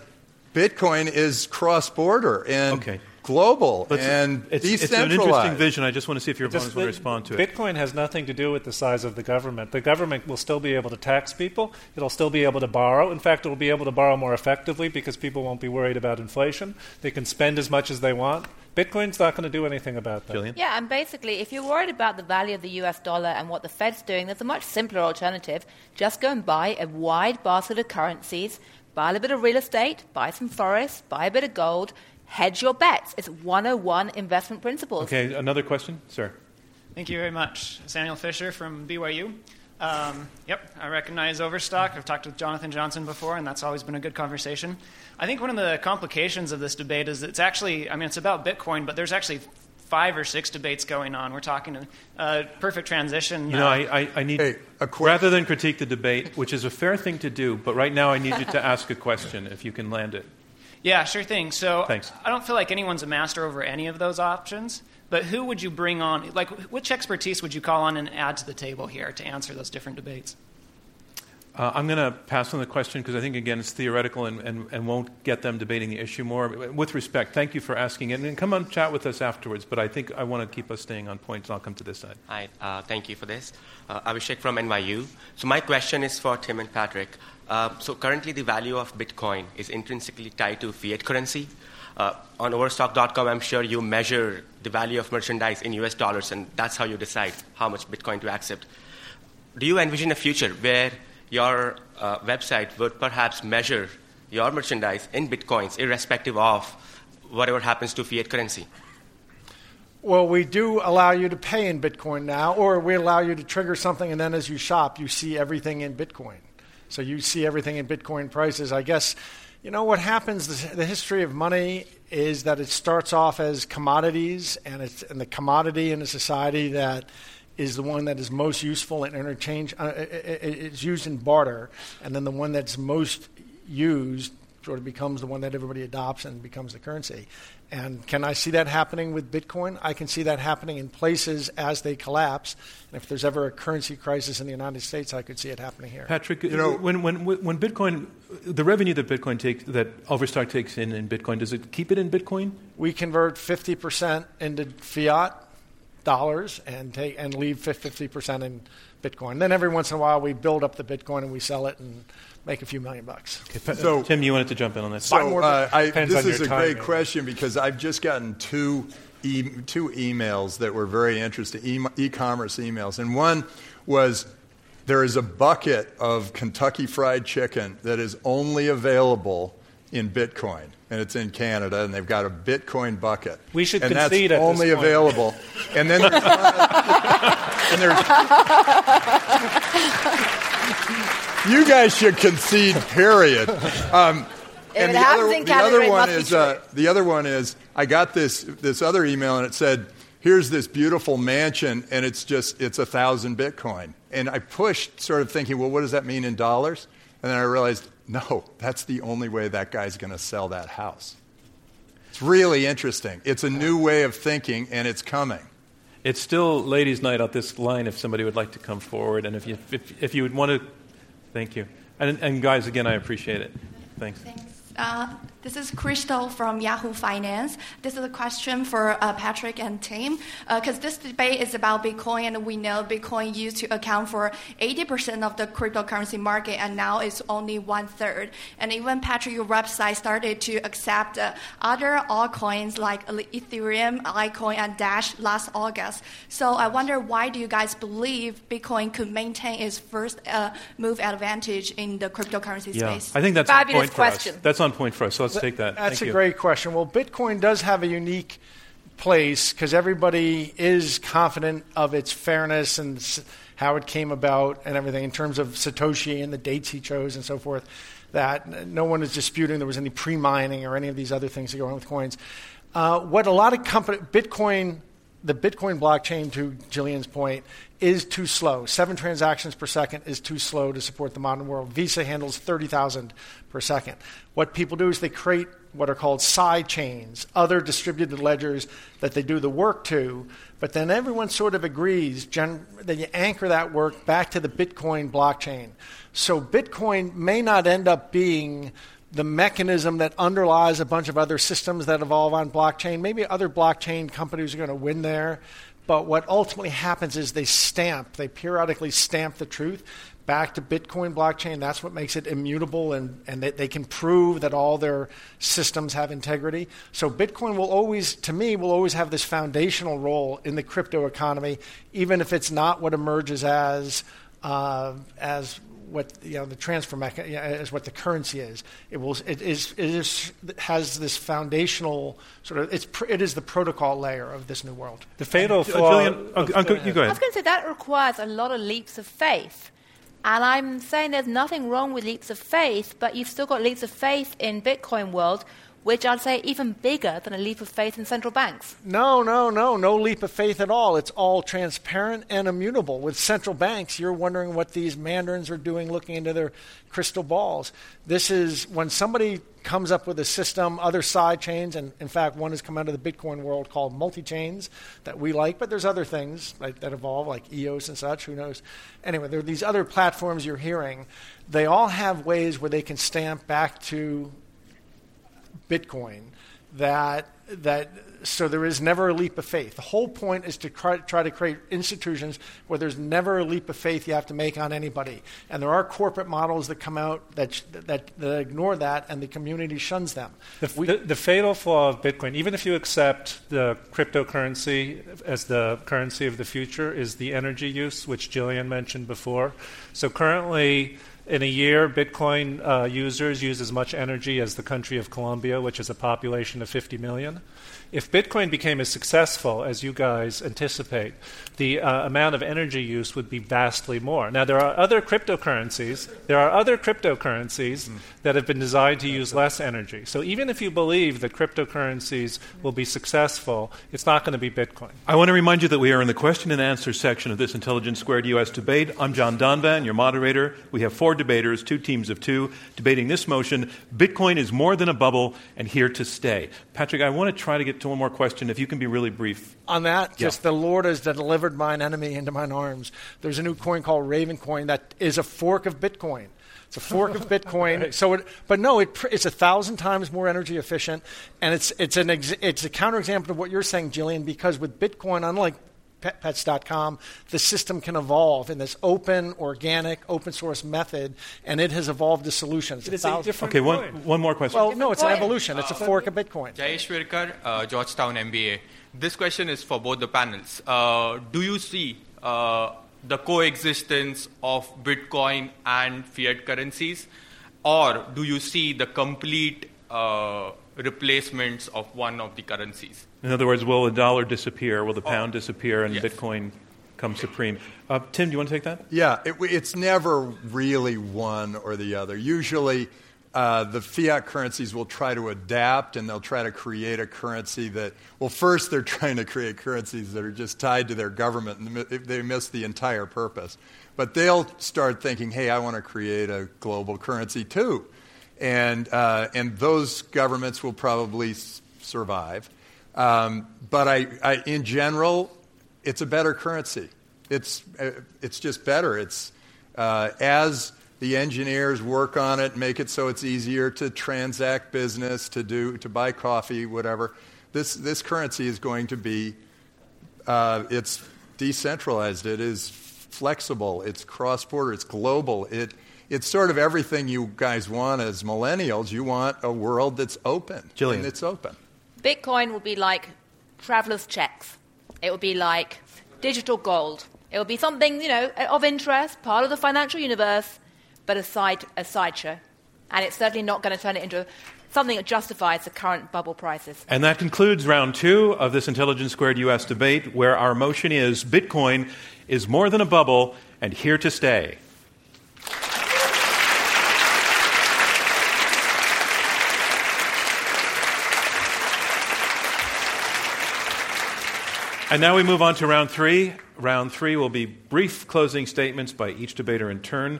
Bitcoin is cross border and Okay. Global Let's- and it's, it's an interesting vision. I just want to see if your opponents want to respond to it. Bitcoin has nothing to do with the size of the government. The government will still be able to tax people. It'll still be able to borrow. In fact, it'll be able to borrow more effectively because people won't be worried about inflation. They can spend as much as they want. Bitcoin's not going to do anything about that. Gillian? Yeah, and basically, if you're worried about the value of the US dollar and what the Fed's doing, there's a much simpler alternative. Just go and buy a wide basket of currencies, buy a little bit of real estate, buy some forests, buy a bit of gold, hedge your bets. It's 101 investment principles. Okay, another question, sir. Thank you very much. Samuel Fisher from BYU. Um, yep, I recognize Overstock. I've talked with Jonathan Johnson before, and that's always been a good conversation. I think one of the complications of this debate is it's actually, I mean, it's about Bitcoin, but there's actually five or six debates going on. We're talking a uh, perfect transition. You know, uh, I, I, I need, Hey, a que- rather than critique the debate, which is a fair thing to do, but right now I need you to (laughs) ask a question if you can land it. Yeah, sure thing. So Thanks. I don't feel like anyone's a master over any of those options. But who would you bring on? Like, which expertise would you call on and add to the table here to answer those different debates? Uh, I'm going to pass on the question because I think, again, it's theoretical and, and, and won't get them debating the issue more. With respect, thank you for asking it. And come on, chat with us afterwards, but I think I want to keep us staying on point, so I'll come to this side. Hi, uh, thank you for this. Uh, Abhishek from NYU. So my question is for Tim and Patrick. Uh, so currently the value of Bitcoin is intrinsically tied to fiat currency. Uh, on Overstock.com, I'm sure you measure the value of merchandise in US dollars, and that's how you decide how much Bitcoin to accept. Do you envision a future where your uh, website would perhaps measure your merchandise in Bitcoins, irrespective of whatever happens to fiat currency? Well, we do allow you to pay in Bitcoin now, or we allow you to trigger something, and then as you shop, you see everything in Bitcoin. So you see everything in Bitcoin prices. I guess, you know, what happens, the, history of money is that it starts off as commodities, and, it's, and the commodity in a society that is the one that is most useful in interchange, uh, it, it, it's used in barter, and then the one that's most used sort of becomes the one that everybody adopts and becomes the currency. And can I see that happening with Bitcoin? I can see that happening in places as they collapse. And if there's ever a currency crisis in the United States, I could see it happening here. Patrick, You know- when, when, when Bitcoin, the revenue that Bitcoin takes, that Overstock takes in in Bitcoin, does it keep it in Bitcoin? We convert 50% into fiat dollars and take and leave 50% in Bitcoin. Then every once in a while we build up the Bitcoin and we sell it and make a few million bucks. Okay, So- Tim, you wanted to jump in on that. Buy So uh, I, this on is your a great timing. question because I've just gotten two, e- two emails that were very interesting, e- e-commerce emails. And one was there is a bucket of Kentucky Fried Chicken that is only available in Bitcoin. And it's in Canada, and they've got a Bitcoin bucket. We should and concede that's at this only point. available. And then there's, (laughs) (laughs) and there's (laughs) you guys should concede. Period. Um, and the other, the other one is uh, the other one is I got this this other email and it said here's this beautiful mansion and it's just it's a thousand Bitcoin and I pushed sort of thinking well what does that mean in dollars and then I realized no that's the only way that guy's going to sell that house. It's really interesting. It's a new way of thinking and it's coming. It's still ladies' night out this line if somebody would like to come forward. And if you, if, if you would want to, thank you. And, and guys, again, I appreciate it. Thanks. Thanks. Uh, This is Crystal from Yahoo Finance. This is a question for uh, Patrick and Tim, because uh, this debate is about Bitcoin, and we know Bitcoin used to account for 80% of the cryptocurrency market, and now it's only one third. And even Patrick, your website started to accept uh, other altcoins like Ethereum, Litecoin, and Dash last August. So I wonder why do you guys believe Bitcoin could maintain its first uh, move advantage in the cryptocurrency yeah. space? I think that's Fabulous on point question. for us. That's on point for us. So let's take that. That's Thank a you. great question. Well, Bitcoin does have a unique place because everybody is confident of its fairness and how it came about and everything in terms of Satoshi and the dates he chose and so forth. That no one is disputing there was any pre mining or any of these other things that go on with coins. Uh, what a lot of company, Bitcoin, the Bitcoin blockchain, to Gillian's point, is too slow. Seven transactions per second is too slow to support the modern world. Visa handles 30,000 per second. What people do is they create what are called side chains, other distributed ledgers that they do the work to, but then everyone sort of agrees gen- that you anchor that work back to the Bitcoin blockchain. So Bitcoin may not end up being the mechanism that underlies a bunch of other systems that evolve on blockchain. Maybe other blockchain companies are going to win there, but what ultimately happens is they stamp, they periodically stamp the truth back to Bitcoin blockchain. That's what makes it immutable, and, and they, they can prove that all their systems have integrity. So Bitcoin will always, to me, will always have this foundational role in the crypto economy, even if it's not what emerges as uh, as what you know the transfer mechanism is what the currency is. It will it is it is has this foundational sort of it's pr- it is the protocol layer of this new world. The fatal Uh, flaw. Gillian, go- you go I was going to say that requires a lot of leaps of faith. And I'm saying there's nothing wrong with leaps of faith, but you've still got leaps of faith in Bitcoin world, which I'd say even bigger than a leap of faith in central banks. No, no, no, no leap of faith at all. It's all transparent and immutable. With central banks, you're wondering what these mandarins are doing looking into their crystal balls. This is when somebody comes up with a system, other side chains, and in fact, one has come out of the Bitcoin world called multi chains that we like, but there's other things like, that evolve, like EOS and such, who knows. Anyway, there are these other platforms you're hearing. They all have ways where they can stamp back to Bitcoin that that so there is never a leap of faith. The whole point is to try, try to create institutions where there's never a leap of faith you have to make on anybody. And there are corporate models that come out that that, that ignore that, and the community shuns them. The, the, the fatal flaw of Bitcoin, even if you accept the cryptocurrency as the currency of the future, is the energy use, which Gillian mentioned before. So currently, in a year, Bitcoin uh, users use as much energy as the country of Colombia, which has a population of 50 million. If Bitcoin became as successful as you guys anticipate, the uh, amount of energy use would be vastly more. Now, there are other cryptocurrencies. There are other cryptocurrencies Hmm. that have been designed to use less energy. So even if you believe that cryptocurrencies will be successful, it's not going to be Bitcoin. I want to remind you that we are in the question and answer section of this Intelligence Squared US debate. I'm John Donvan, your moderator. We have four debaters, two teams of two, debating this motion Bitcoin is more than a bubble and here to stay. Patrick, I want to try to get to one more question, if you can be really brief. On that, Yeah. just the Lord has delivered mine enemy into mine arms. There's a new coin called Raven Coin that is a fork of Bitcoin. It's a fork of (laughs) Bitcoin. So, it, but no, it, it's a thousand times more energy efficient, and it's it's an ex, it's a counterexample of what you're saying, Gillian. Because with Bitcoin, unlike pet- pets.com, the system can evolve in this open, organic, open source method, and it has evolved a solution. It's It is a a thousand- different Okay, one, coin. one more question. well, no, it's an evolution. It's a fork of Bitcoin. Jayesh Virkar, uh, Georgetown MBA. This question is for both the panels. Uh, do you see uh, the coexistence of Bitcoin and fiat currencies, or do you see the complete uh, replacements of one of the currencies? In other words, will the dollar disappear? Will the pound disappear and yes. Bitcoin come supreme? Uh, Tim, do you want to take that? Yeah, it, it's never really one or the other. Usually, uh, the fiat currencies will try to adapt and they'll try to create a currency that, well, first they're (laughs) trying to create currencies that are just tied to their government and they miss the entire purpose. But they'll start thinking, hey, I want to create a global currency too. And, uh, and those governments will probably s- survive. Um, but I, I, in general, it's a better currency. It's, uh, it's just better. It's, uh, as the engineers work on it, make it so it's easier to transact business, to do, to buy coffee, whatever. This this currency is going to be, uh, it's decentralized. It is flexible. It's cross border. It's global. It it's sort of everything you guys want as millennials. You want a world that's open. Gillian. And it's open. Bitcoin will be like traveler's checks. It will be like digital gold. It will be something, you know, of interest, part of the financial universe, but a side a sideshow. And it's certainly not going to turn it into something that justifies the current bubble prices. And that concludes round two of this Intelligence Squared US debate, where our motion is Bitcoin is more than a bubble and here to stay. And now we move on to round three. Round three will be brief closing statements by each debater in turn.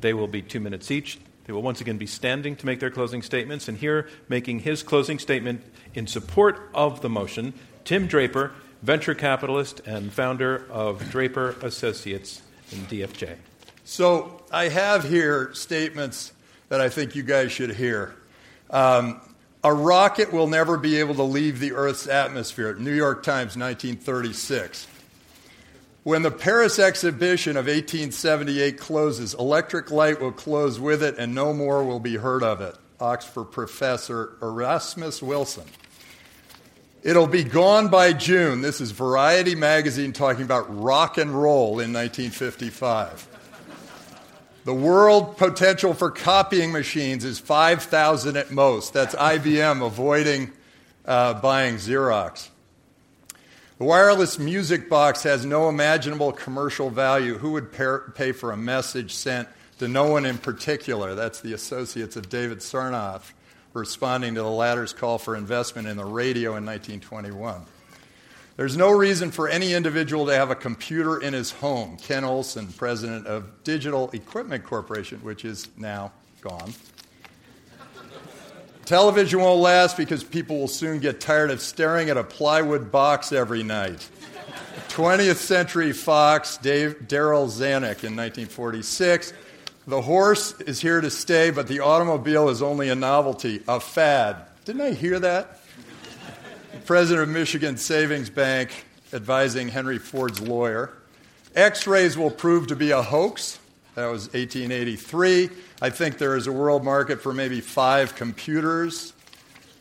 They will be two minutes each. They will once again be standing to make their closing statements. And here, making his closing statement in support of the motion, Tim Draper, venture capitalist and founder of Draper Associates in DFJ. So I have here statements that I think you guys should hear. Um, a rocket will never be able to leave the Earth's atmosphere. New York Times, 1936. When the Paris exhibition of 1878 closes, electric light will close with it and no more will be heard of it. Oxford professor Erasmus Wilson. It'll be gone by June. This is Variety magazine talking about rock and roll in 1955. The world potential for copying machines is 5,000 at most. That's IBM avoiding uh, buying Xerox. The wireless music box has no imaginable commercial value. Who would pay for a message sent to no one in particular? That's the associates of David Sarnoff responding to the latter's call for investment in the radio in 1921. There's no reason for any individual to have a computer in his home. Ken Olsen, president of Digital Equipment Corporation, which is now gone. Television won't last because people will soon get tired of staring at a plywood box every night. 20th Century Fox, Darryl Zanuck in 1946. The horse is here to stay, but the automobile is only a novelty, a fad. Didn't I hear that? President of Michigan Savings Bank advising Henry Ford's lawyer. X rays will prove to be a hoax. That was 1883. I think there is a world market for maybe five computers.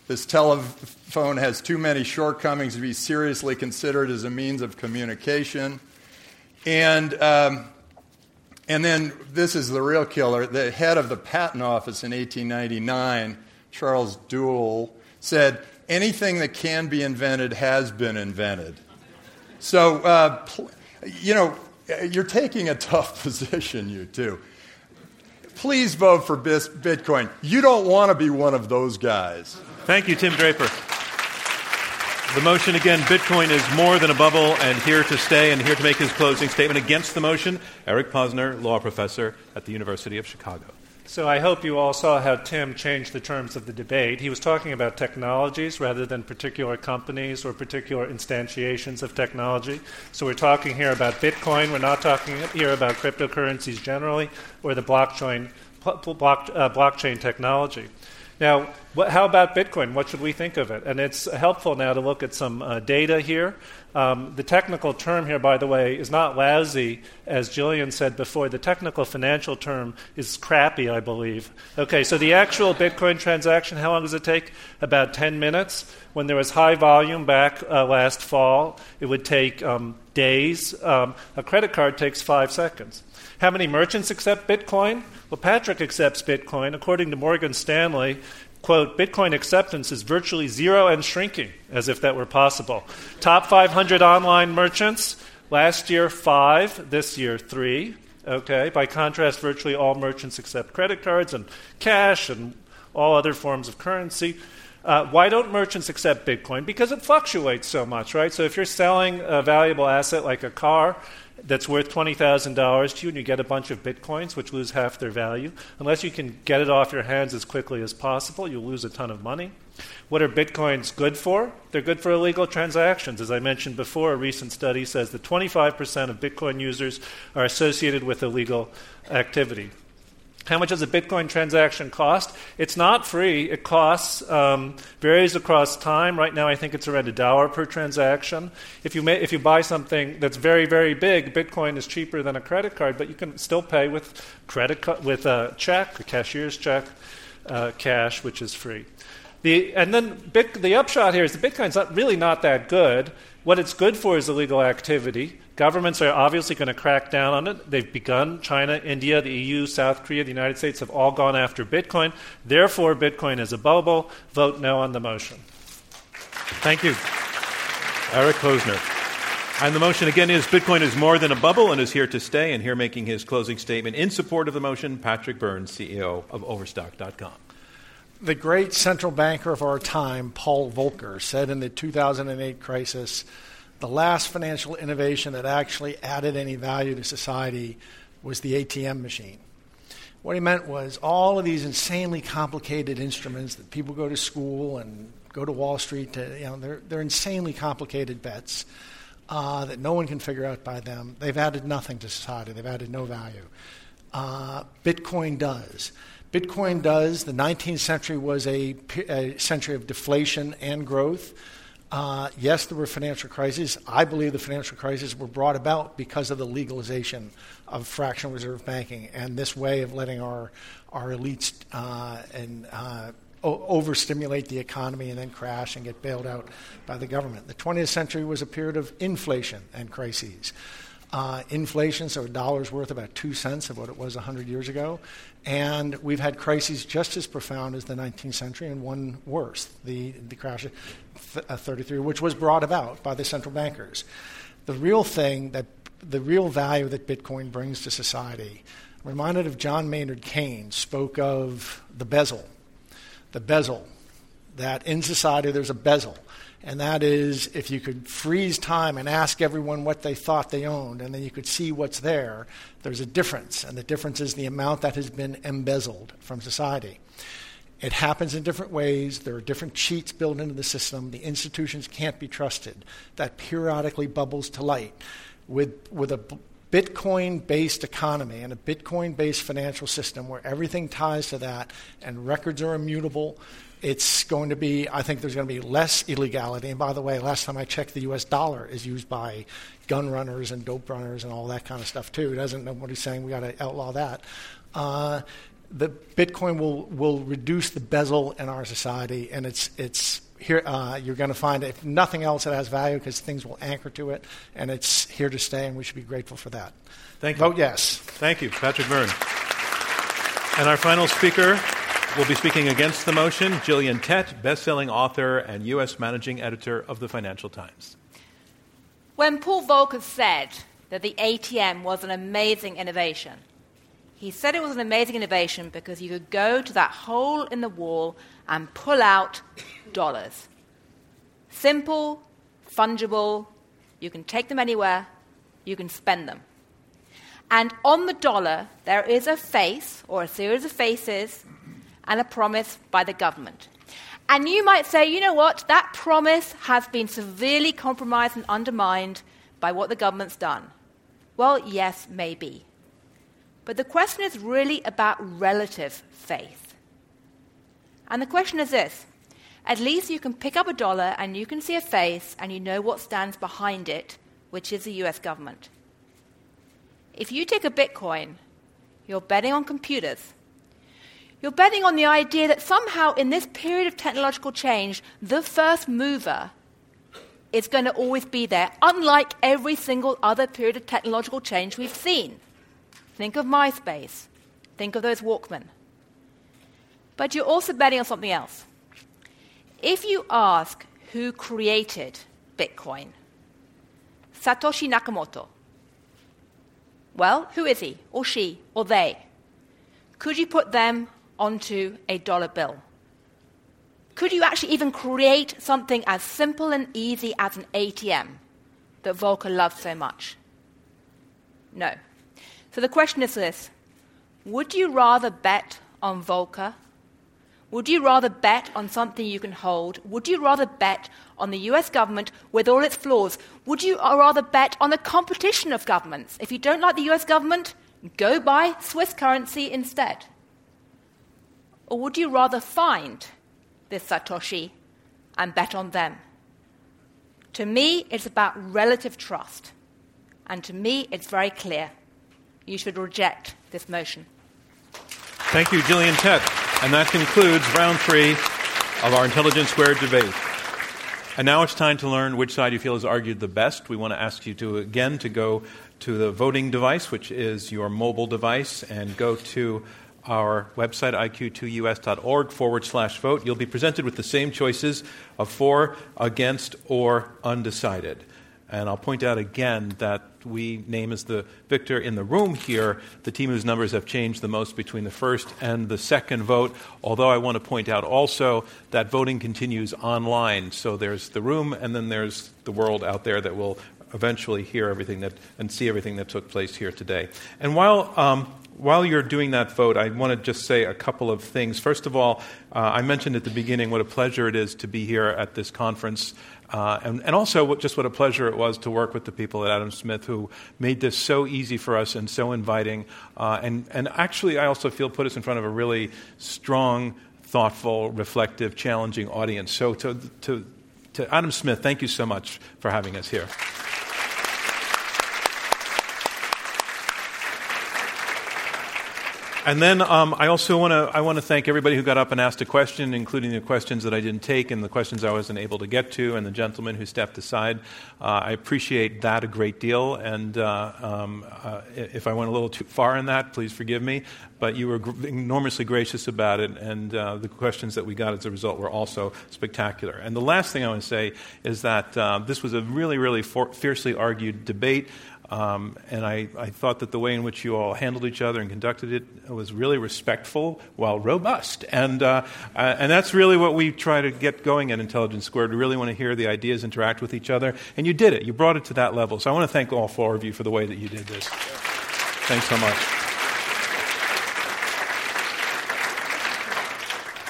This telephone has too many shortcomings to be seriously considered as a means of communication. And, um, and then this is the real killer. The head of the patent office in 1899, Charles Duell, said, Anything that can be invented has been invented. So, uh, you know, you're taking a tough (laughs) position, you two. Please vote for Bitcoin. You don't want to be one of those guys. Thank you, Tim Draper. The motion again Bitcoin is more than a bubble and here to stay, and here to make his closing statement against the motion, Eric Posner, law professor at the University of Chicago. So I hope you all saw how Tim changed the terms of the debate. He was talking about technologies rather than particular companies or particular instantiations of technology. So we're talking here about Bitcoin. We're not talking here about cryptocurrencies generally or the blockchain, block, uh, blockchain technology. Now, what, how about Bitcoin? What should we think of it? And it's helpful now to look at some uh, data here. Um, the technical term here, by the way, is not lousy, as Gillian said before. The technical financial term is crappy, I believe. Okay, so the actual Bitcoin transaction, how long does it take? About 10 minutes. When there was high volume back uh, last fall, it would take um, days. Um, a credit card takes five seconds. How many merchants accept Bitcoin? Well, Patrick accepts Bitcoin. According to Morgan Stanley, quote, Bitcoin acceptance is virtually zero and shrinking, as if that were possible. Top 500 online merchants, last year five, this year three. Okay, by contrast, virtually all merchants accept credit cards and cash and all other forms of currency. Uh, why don't merchants accept Bitcoin? Because it fluctuates so much, right? So if you're selling a valuable asset like a car, that's worth $20,000 to you and you get a bunch of bitcoins, which lose half their value. Unless you can get it off your hands as quickly as possible, you'll lose a ton of money. What are bitcoins good for? They're good for illegal transactions. As I mentioned before, a recent study says that 25% of bitcoin users are associated with illegal activity. How much does a Bitcoin transaction cost? It's not free. It costs, um, varies across time. Right now, I think it's around a dollar per transaction. If you, may, if you buy something that's very, very big, Bitcoin is cheaper than a credit card, but you can still pay with credit with a check, a cashier's check, uh, cash, which is free. The, and then Bit, the upshot here is the Bitcoin's not, really not that good. What it's good for is illegal activity. Governments are obviously going to crack down on it. They've begun. China, India, the EU, South Korea, the United States have all gone after Bitcoin. Therefore, Bitcoin is a bubble. Vote no on the motion. Thank you. Eric Posner. And the motion again is Bitcoin is more than a bubble and is here to stay. And here making his closing statement in support of the motion, Patrick Byrne, CEO of Overstock.com. The great central banker of our time, Paul Volcker, said in the 2008 crisis the last financial innovation that actually added any value to society was the ATM machine. What he meant was all of these insanely complicated instruments that people go to school and go to Wall Street to, you know, they're, they're insanely complicated bets uh, that no one can figure out by them. They've added nothing to society, they've added no value. Uh, Bitcoin does. Bitcoin does. The 19th century was a, a century of deflation and growth. Uh, yes, there were financial crises. I believe the financial crises were brought about because of the legalization of fractional reserve banking and this way of letting our our elites uh, and uh, o- overstimulate the economy and then crash and get bailed out by the government. The 20th century was a period of inflation and crises. Uh, inflation, so a dollar's worth about two cents of what it was 100 years ago. And we've had crises just as profound as the 19th century and one worse, the, the crash Uh, 33, which was brought about by the central bankers. The real thing that, the real value that Bitcoin brings to society, I'm reminded of John Maynard Keynes spoke of the bezzle. The bezzle, that in society there's a bezzle and that is if you could freeze time and ask everyone what they thought they owned, and then you could see what's there, there's a difference, and the difference is the amount that has been embezzled from society. It happens in different ways. There are different cheats built into the system. The institutions can't be trusted. That periodically bubbles to light. With, with a Bitcoin based economy and a Bitcoin based financial system where everything ties to that and records are immutable, it's going to be, I think there's going to be less illegality. And by the way, last time I checked, the US dollar is used by gun runners and dope runners and all that kind of stuff too. Doesn't nobody's saying we got to outlaw that. Uh, the Bitcoin will, will reduce the bezzle in our society, and it's, it's here, uh, you're going to find, if nothing else, it has value because things will anchor to it, and it's here to stay, and we should be grateful for that. Thank you. Vote yes. Thank you, Patrick Byrne. And our final speaker will be speaking against the motion, Gillian Tett, best-selling author and U.S. managing editor of the Financial Times. When Paul Volcker said that the ATM was an amazing innovation, he said it was an amazing innovation because you could go to that hole in the wall and pull out dollars. Simple, fungible, you can take them anywhere, you can spend them. And on the dollar, there is a face or a series of faces and a promise by the government. And you might say, you know what, that promise has been severely compromised and undermined by what the government's done. Well, yes, maybe. But the question is really about relative faith. And the question is this at least you can pick up a dollar and you can see a face and you know what stands behind it, which is the US government. If you take a Bitcoin, you're betting on computers. You're betting on the idea that somehow in this period of technological change, the first mover is going to always be there, unlike every single other period of technological change we've seen. Think of MySpace. Think of those Walkman. But you're also betting on something else. If you ask who created Bitcoin, Satoshi Nakamoto, well, who is he, or she, or they? Could you put them onto a dollar bill? Could you actually even create something as simple and easy as an ATM that Volcker loves so much? No. So the question is this Would you rather bet on Volcker? Would you rather bet on something you can hold? Would you rather bet on the US government with all its flaws? Would you rather bet on the competition of governments? If you don't like the US government, go buy Swiss currency instead? Or would you rather find this Satoshi and bet on them? To me, it's about relative trust. And to me, it's very clear. You should reject this motion. Thank you, Gillian Tett. And that concludes round three of our Intelligence Squared debate. And now it's time to learn which side you feel has argued the best. We want to ask you to, again, to go to the voting device, which is your mobile device, and go to our website, iq2us.org forward slash vote. You'll be presented with the same choices of for, against, or undecided. And I'll point out again that we name as the victor in the room here the team whose numbers have changed the most between the first and the second vote. Although I want to point out also that voting continues online. So there's the room, and then there's the world out there that will eventually hear everything that and see everything that took place here today. And while um, while you're doing that vote, I want to just say a couple of things. First of all, uh, I mentioned at the beginning what a pleasure it is to be here at this conference. Uh, and, and, also, what, just what a pleasure it was to work with the people at Adam Smith who made this so easy for us and so inviting. Uh, and, and actually, I also feel put us in front of a really strong, thoughtful, reflective, challenging audience. So, to, to, to Adam Smith, thank you so much for having us here. And then um, I also want to I want to thank everybody who got up and asked a question, including the questions that I didn't take and the questions I wasn't able to get to, and the gentleman who stepped aside. Uh, I appreciate that a great deal, and uh, um, uh, if I went a little too far in that, please forgive me. But you were gr- enormously gracious about it, and uh, the questions that we got as a result were also spectacular. And the last thing I want to say is that uh, this was a really, really for- fiercely argued debate. Um, and I, I, thought that the way in which you all handled each other and conducted it was really respectful while robust. And, uh, uh, and that's really what we try to get going at Intelligence Squared. We really want to hear the ideas interact with each other. And you did it. You brought it to that level. So I want to thank all four of you for the way that you did this. Thanks so much.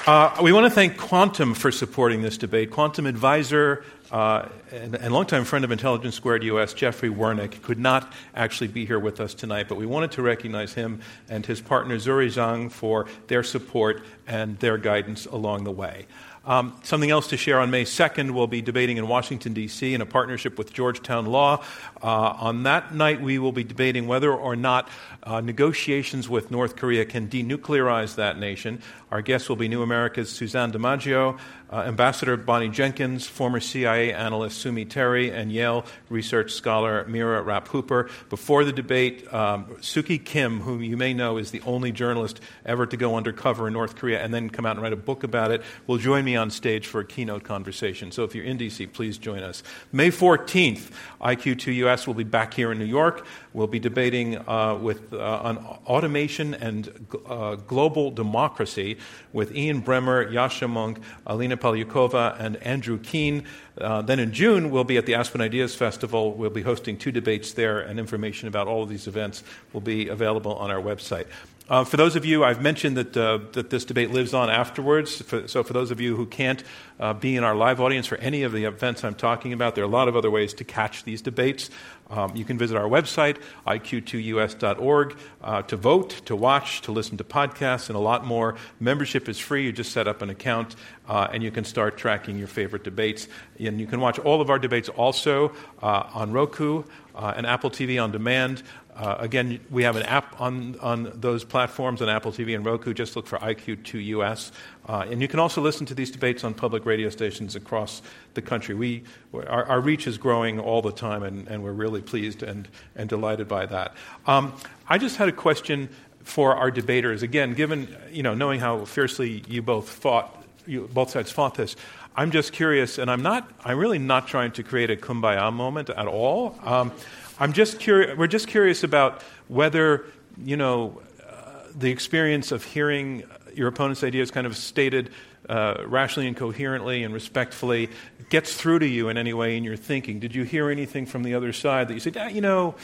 Uh, we want to thank Quantum for supporting this debate. Quantum Advisor uh, and, and longtime friend of Intelligence Squared US, Jeffrey Wernick, could not actually be here with us tonight, but we wanted to recognize him and his partner Zuri Zhang for their support and their guidance along the way. Um, something else to share on May 2nd, we'll be debating in Washington, D.C., in a partnership with Georgetown Law. Uh, on that night, we will be debating whether or not uh, negotiations with North Korea can denuclearize that nation. Our guests will be New America's Suzanne DiMaggio, uh, Ambassador Bonnie Jenkins, former CIA analyst Sue Mi Terry, and Yale research scholar Mira Rapp Hooper. Before the debate, um, Suki Kim, whom you may know is the only journalist ever to go undercover in North Korea and then come out and write a book about it, will join me on stage for a keynote conversation. So if you're in DC, please join us. May 14th, IQ2US will be back here in New York. We'll be debating uh, with, uh, on automation and uh, global democracy with Ian Bremmer, Yascha Mounk, Alina Polyakova, and Andrew Keen. Uh, then in June, we'll be at the Aspen Ideas Festival. We'll be hosting two debates there, and information about all of these events will be available on our website. Uh, for those of you, I've mentioned that, uh, that this debate lives on afterwards. For, so, for those of you who can't uh, be in our live audience for any of the events I'm talking about, there are a lot of other ways to catch these debates. Um, you can visit our website, iq2us.org, uh, to vote, to watch, to listen to podcasts, and a lot more. Membership is free. You just set up an account, uh, and you can start tracking your favorite debates. And you can watch all of our debates also uh, on Roku and Apple TV on demand. Uh, again, we have an app on, on those platforms on Apple TV and Roku. Just look for IQ2US. Uh, and you can also listen to these debates on public radio stations across the country. We, our, our reach is growing all the time, and, and, we're really pleased and, and delighted by that. Um, I just had a question for our debaters. Again, given, you know, knowing how fiercely you both fought, you, both sides fought this, I'm just curious, and I'm not, I'm really not trying to create a kumbaya moment at all. Um, I'm just curious, we're just curious about whether, you know, uh, the experience of hearing your opponent's ideas kind of stated uh, rationally and coherently and respectfully gets through to you in any way in your thinking. Did you hear anything from the other side that you said, ah, you know,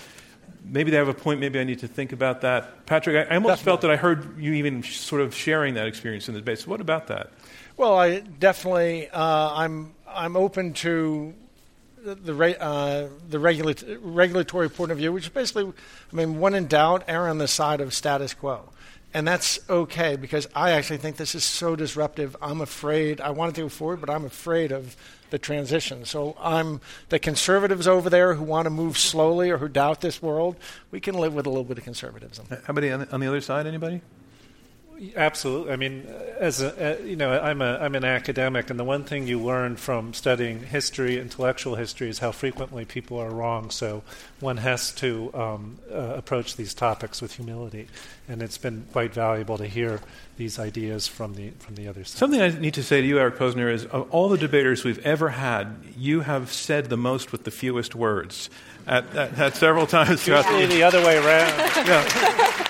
maybe they have a point, maybe I need to think about that? Patrick, I, I almost definitely. felt that I heard you even sort of sharing that experience in the debate. So, what about that? Well, I definitely, uh, I'm, I'm open to the, uh, the regula- regulatory point of view, which is basically, I mean, when in doubt, err on the side of status quo. And that's okay because I actually think this is so disruptive. I'm afraid, I want to go forward, but I'm afraid of the transition. So I'm the conservatives over there who want to move slowly or who doubt this world. We can live with a little bit of conservatism. How about on the, on the other side? Anybody? Absolutely. I mean, as a, you know, I'm a I'm an academic, and the one thing you learn from studying history, intellectual history, is how frequently people are wrong. So one has to um, uh, approach these topics with humility, and it's been quite valuable to hear these ideas from the from the other side. Something I need to say to you, Eric Posner, is of all the debaters we've ever had, you have said the most with the fewest words. At, at, at several times throughout Usually the other way around. (laughs) yeah.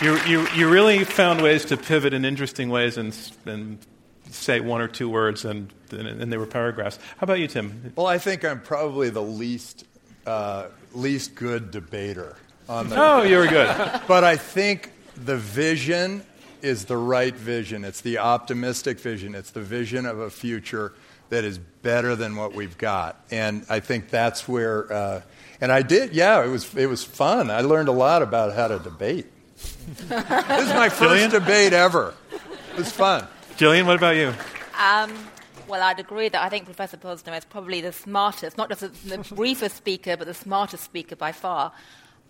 You, you, you really found ways to pivot in interesting ways and, and say one or two words, and, and they were paragraphs. How about you, Tim? Well, I think I'm probably the least, uh, least good debater. On the oh, you were good. (laughs) but I think the vision is the right vision. It's the optimistic vision. It's the vision of a future that is better than what we've got. And I think that's where. Uh, and I did, yeah, it was, it was fun. I learned a lot about how to debate this is my first Gillian? debate ever. It was fun. Gillian, what about you? Um, well, I'd agree that I think Professor Posner is probably the smartest, not just the (laughs) briefest speaker, but the smartest speaker by far.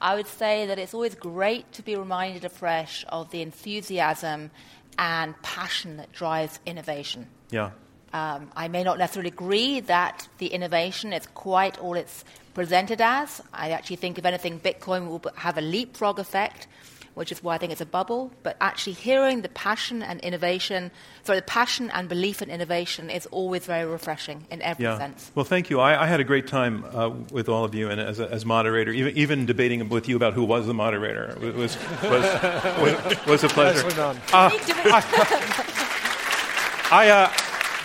I would say that it's always great to be reminded afresh of the enthusiasm and passion that drives innovation. Yeah. Um, I may not necessarily agree that the innovation is quite all it's presented as. I actually think, if anything, Bitcoin will have a leapfrog effect which is why I think it's a bubble. But actually, hearing the passion and innovation, sorry, the passion and belief in innovation is always very refreshing in every yeah. sense. Well, thank you. I, I had a great time uh, with all of you, and as, a, as moderator, even, even debating with you about who was the moderator was was, was, was a pleasure. Uh, I, I uh,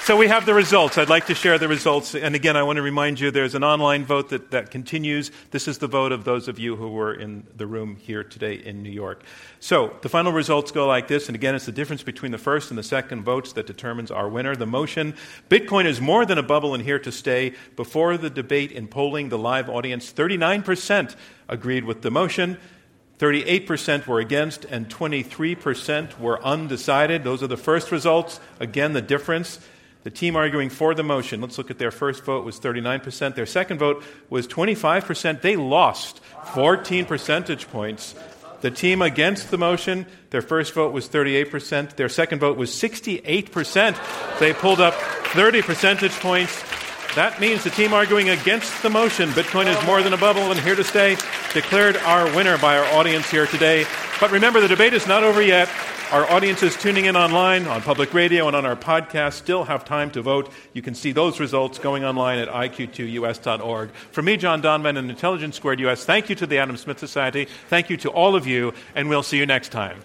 so we have the results. I'd like to share the results. And again, I want to remind you there's an online vote that, that continues. This is the vote of those of you who were in the room here today in New York. So the final results go like this. And again, it's the difference between the first and the second votes that determines our winner. The motion Bitcoin is more than a bubble and here to stay. Before the debate in polling the live audience, 39% agreed with the motion. 38% were against, and 23% were undecided. Those are the first results. Again, the difference the team arguing for the motion, let's look at their first vote, was 39%. Their second vote was 25%. They lost 14 percentage points. The team against the motion, their first vote was 38%. Their second vote was 68%. They pulled up 30 percentage points. That means the team arguing against the motion, Bitcoin is more than a bubble and here to stay, declared our winner by our audience here today. But remember, the debate is not over yet. Our audiences tuning in online, on public radio, and on our podcast still have time to vote. You can see those results going online at iq2us.org. For me, John Donvan, and Intelligence Squared US, thank you to the Adam Smith Society. Thank you to all of you, and we'll see you next time.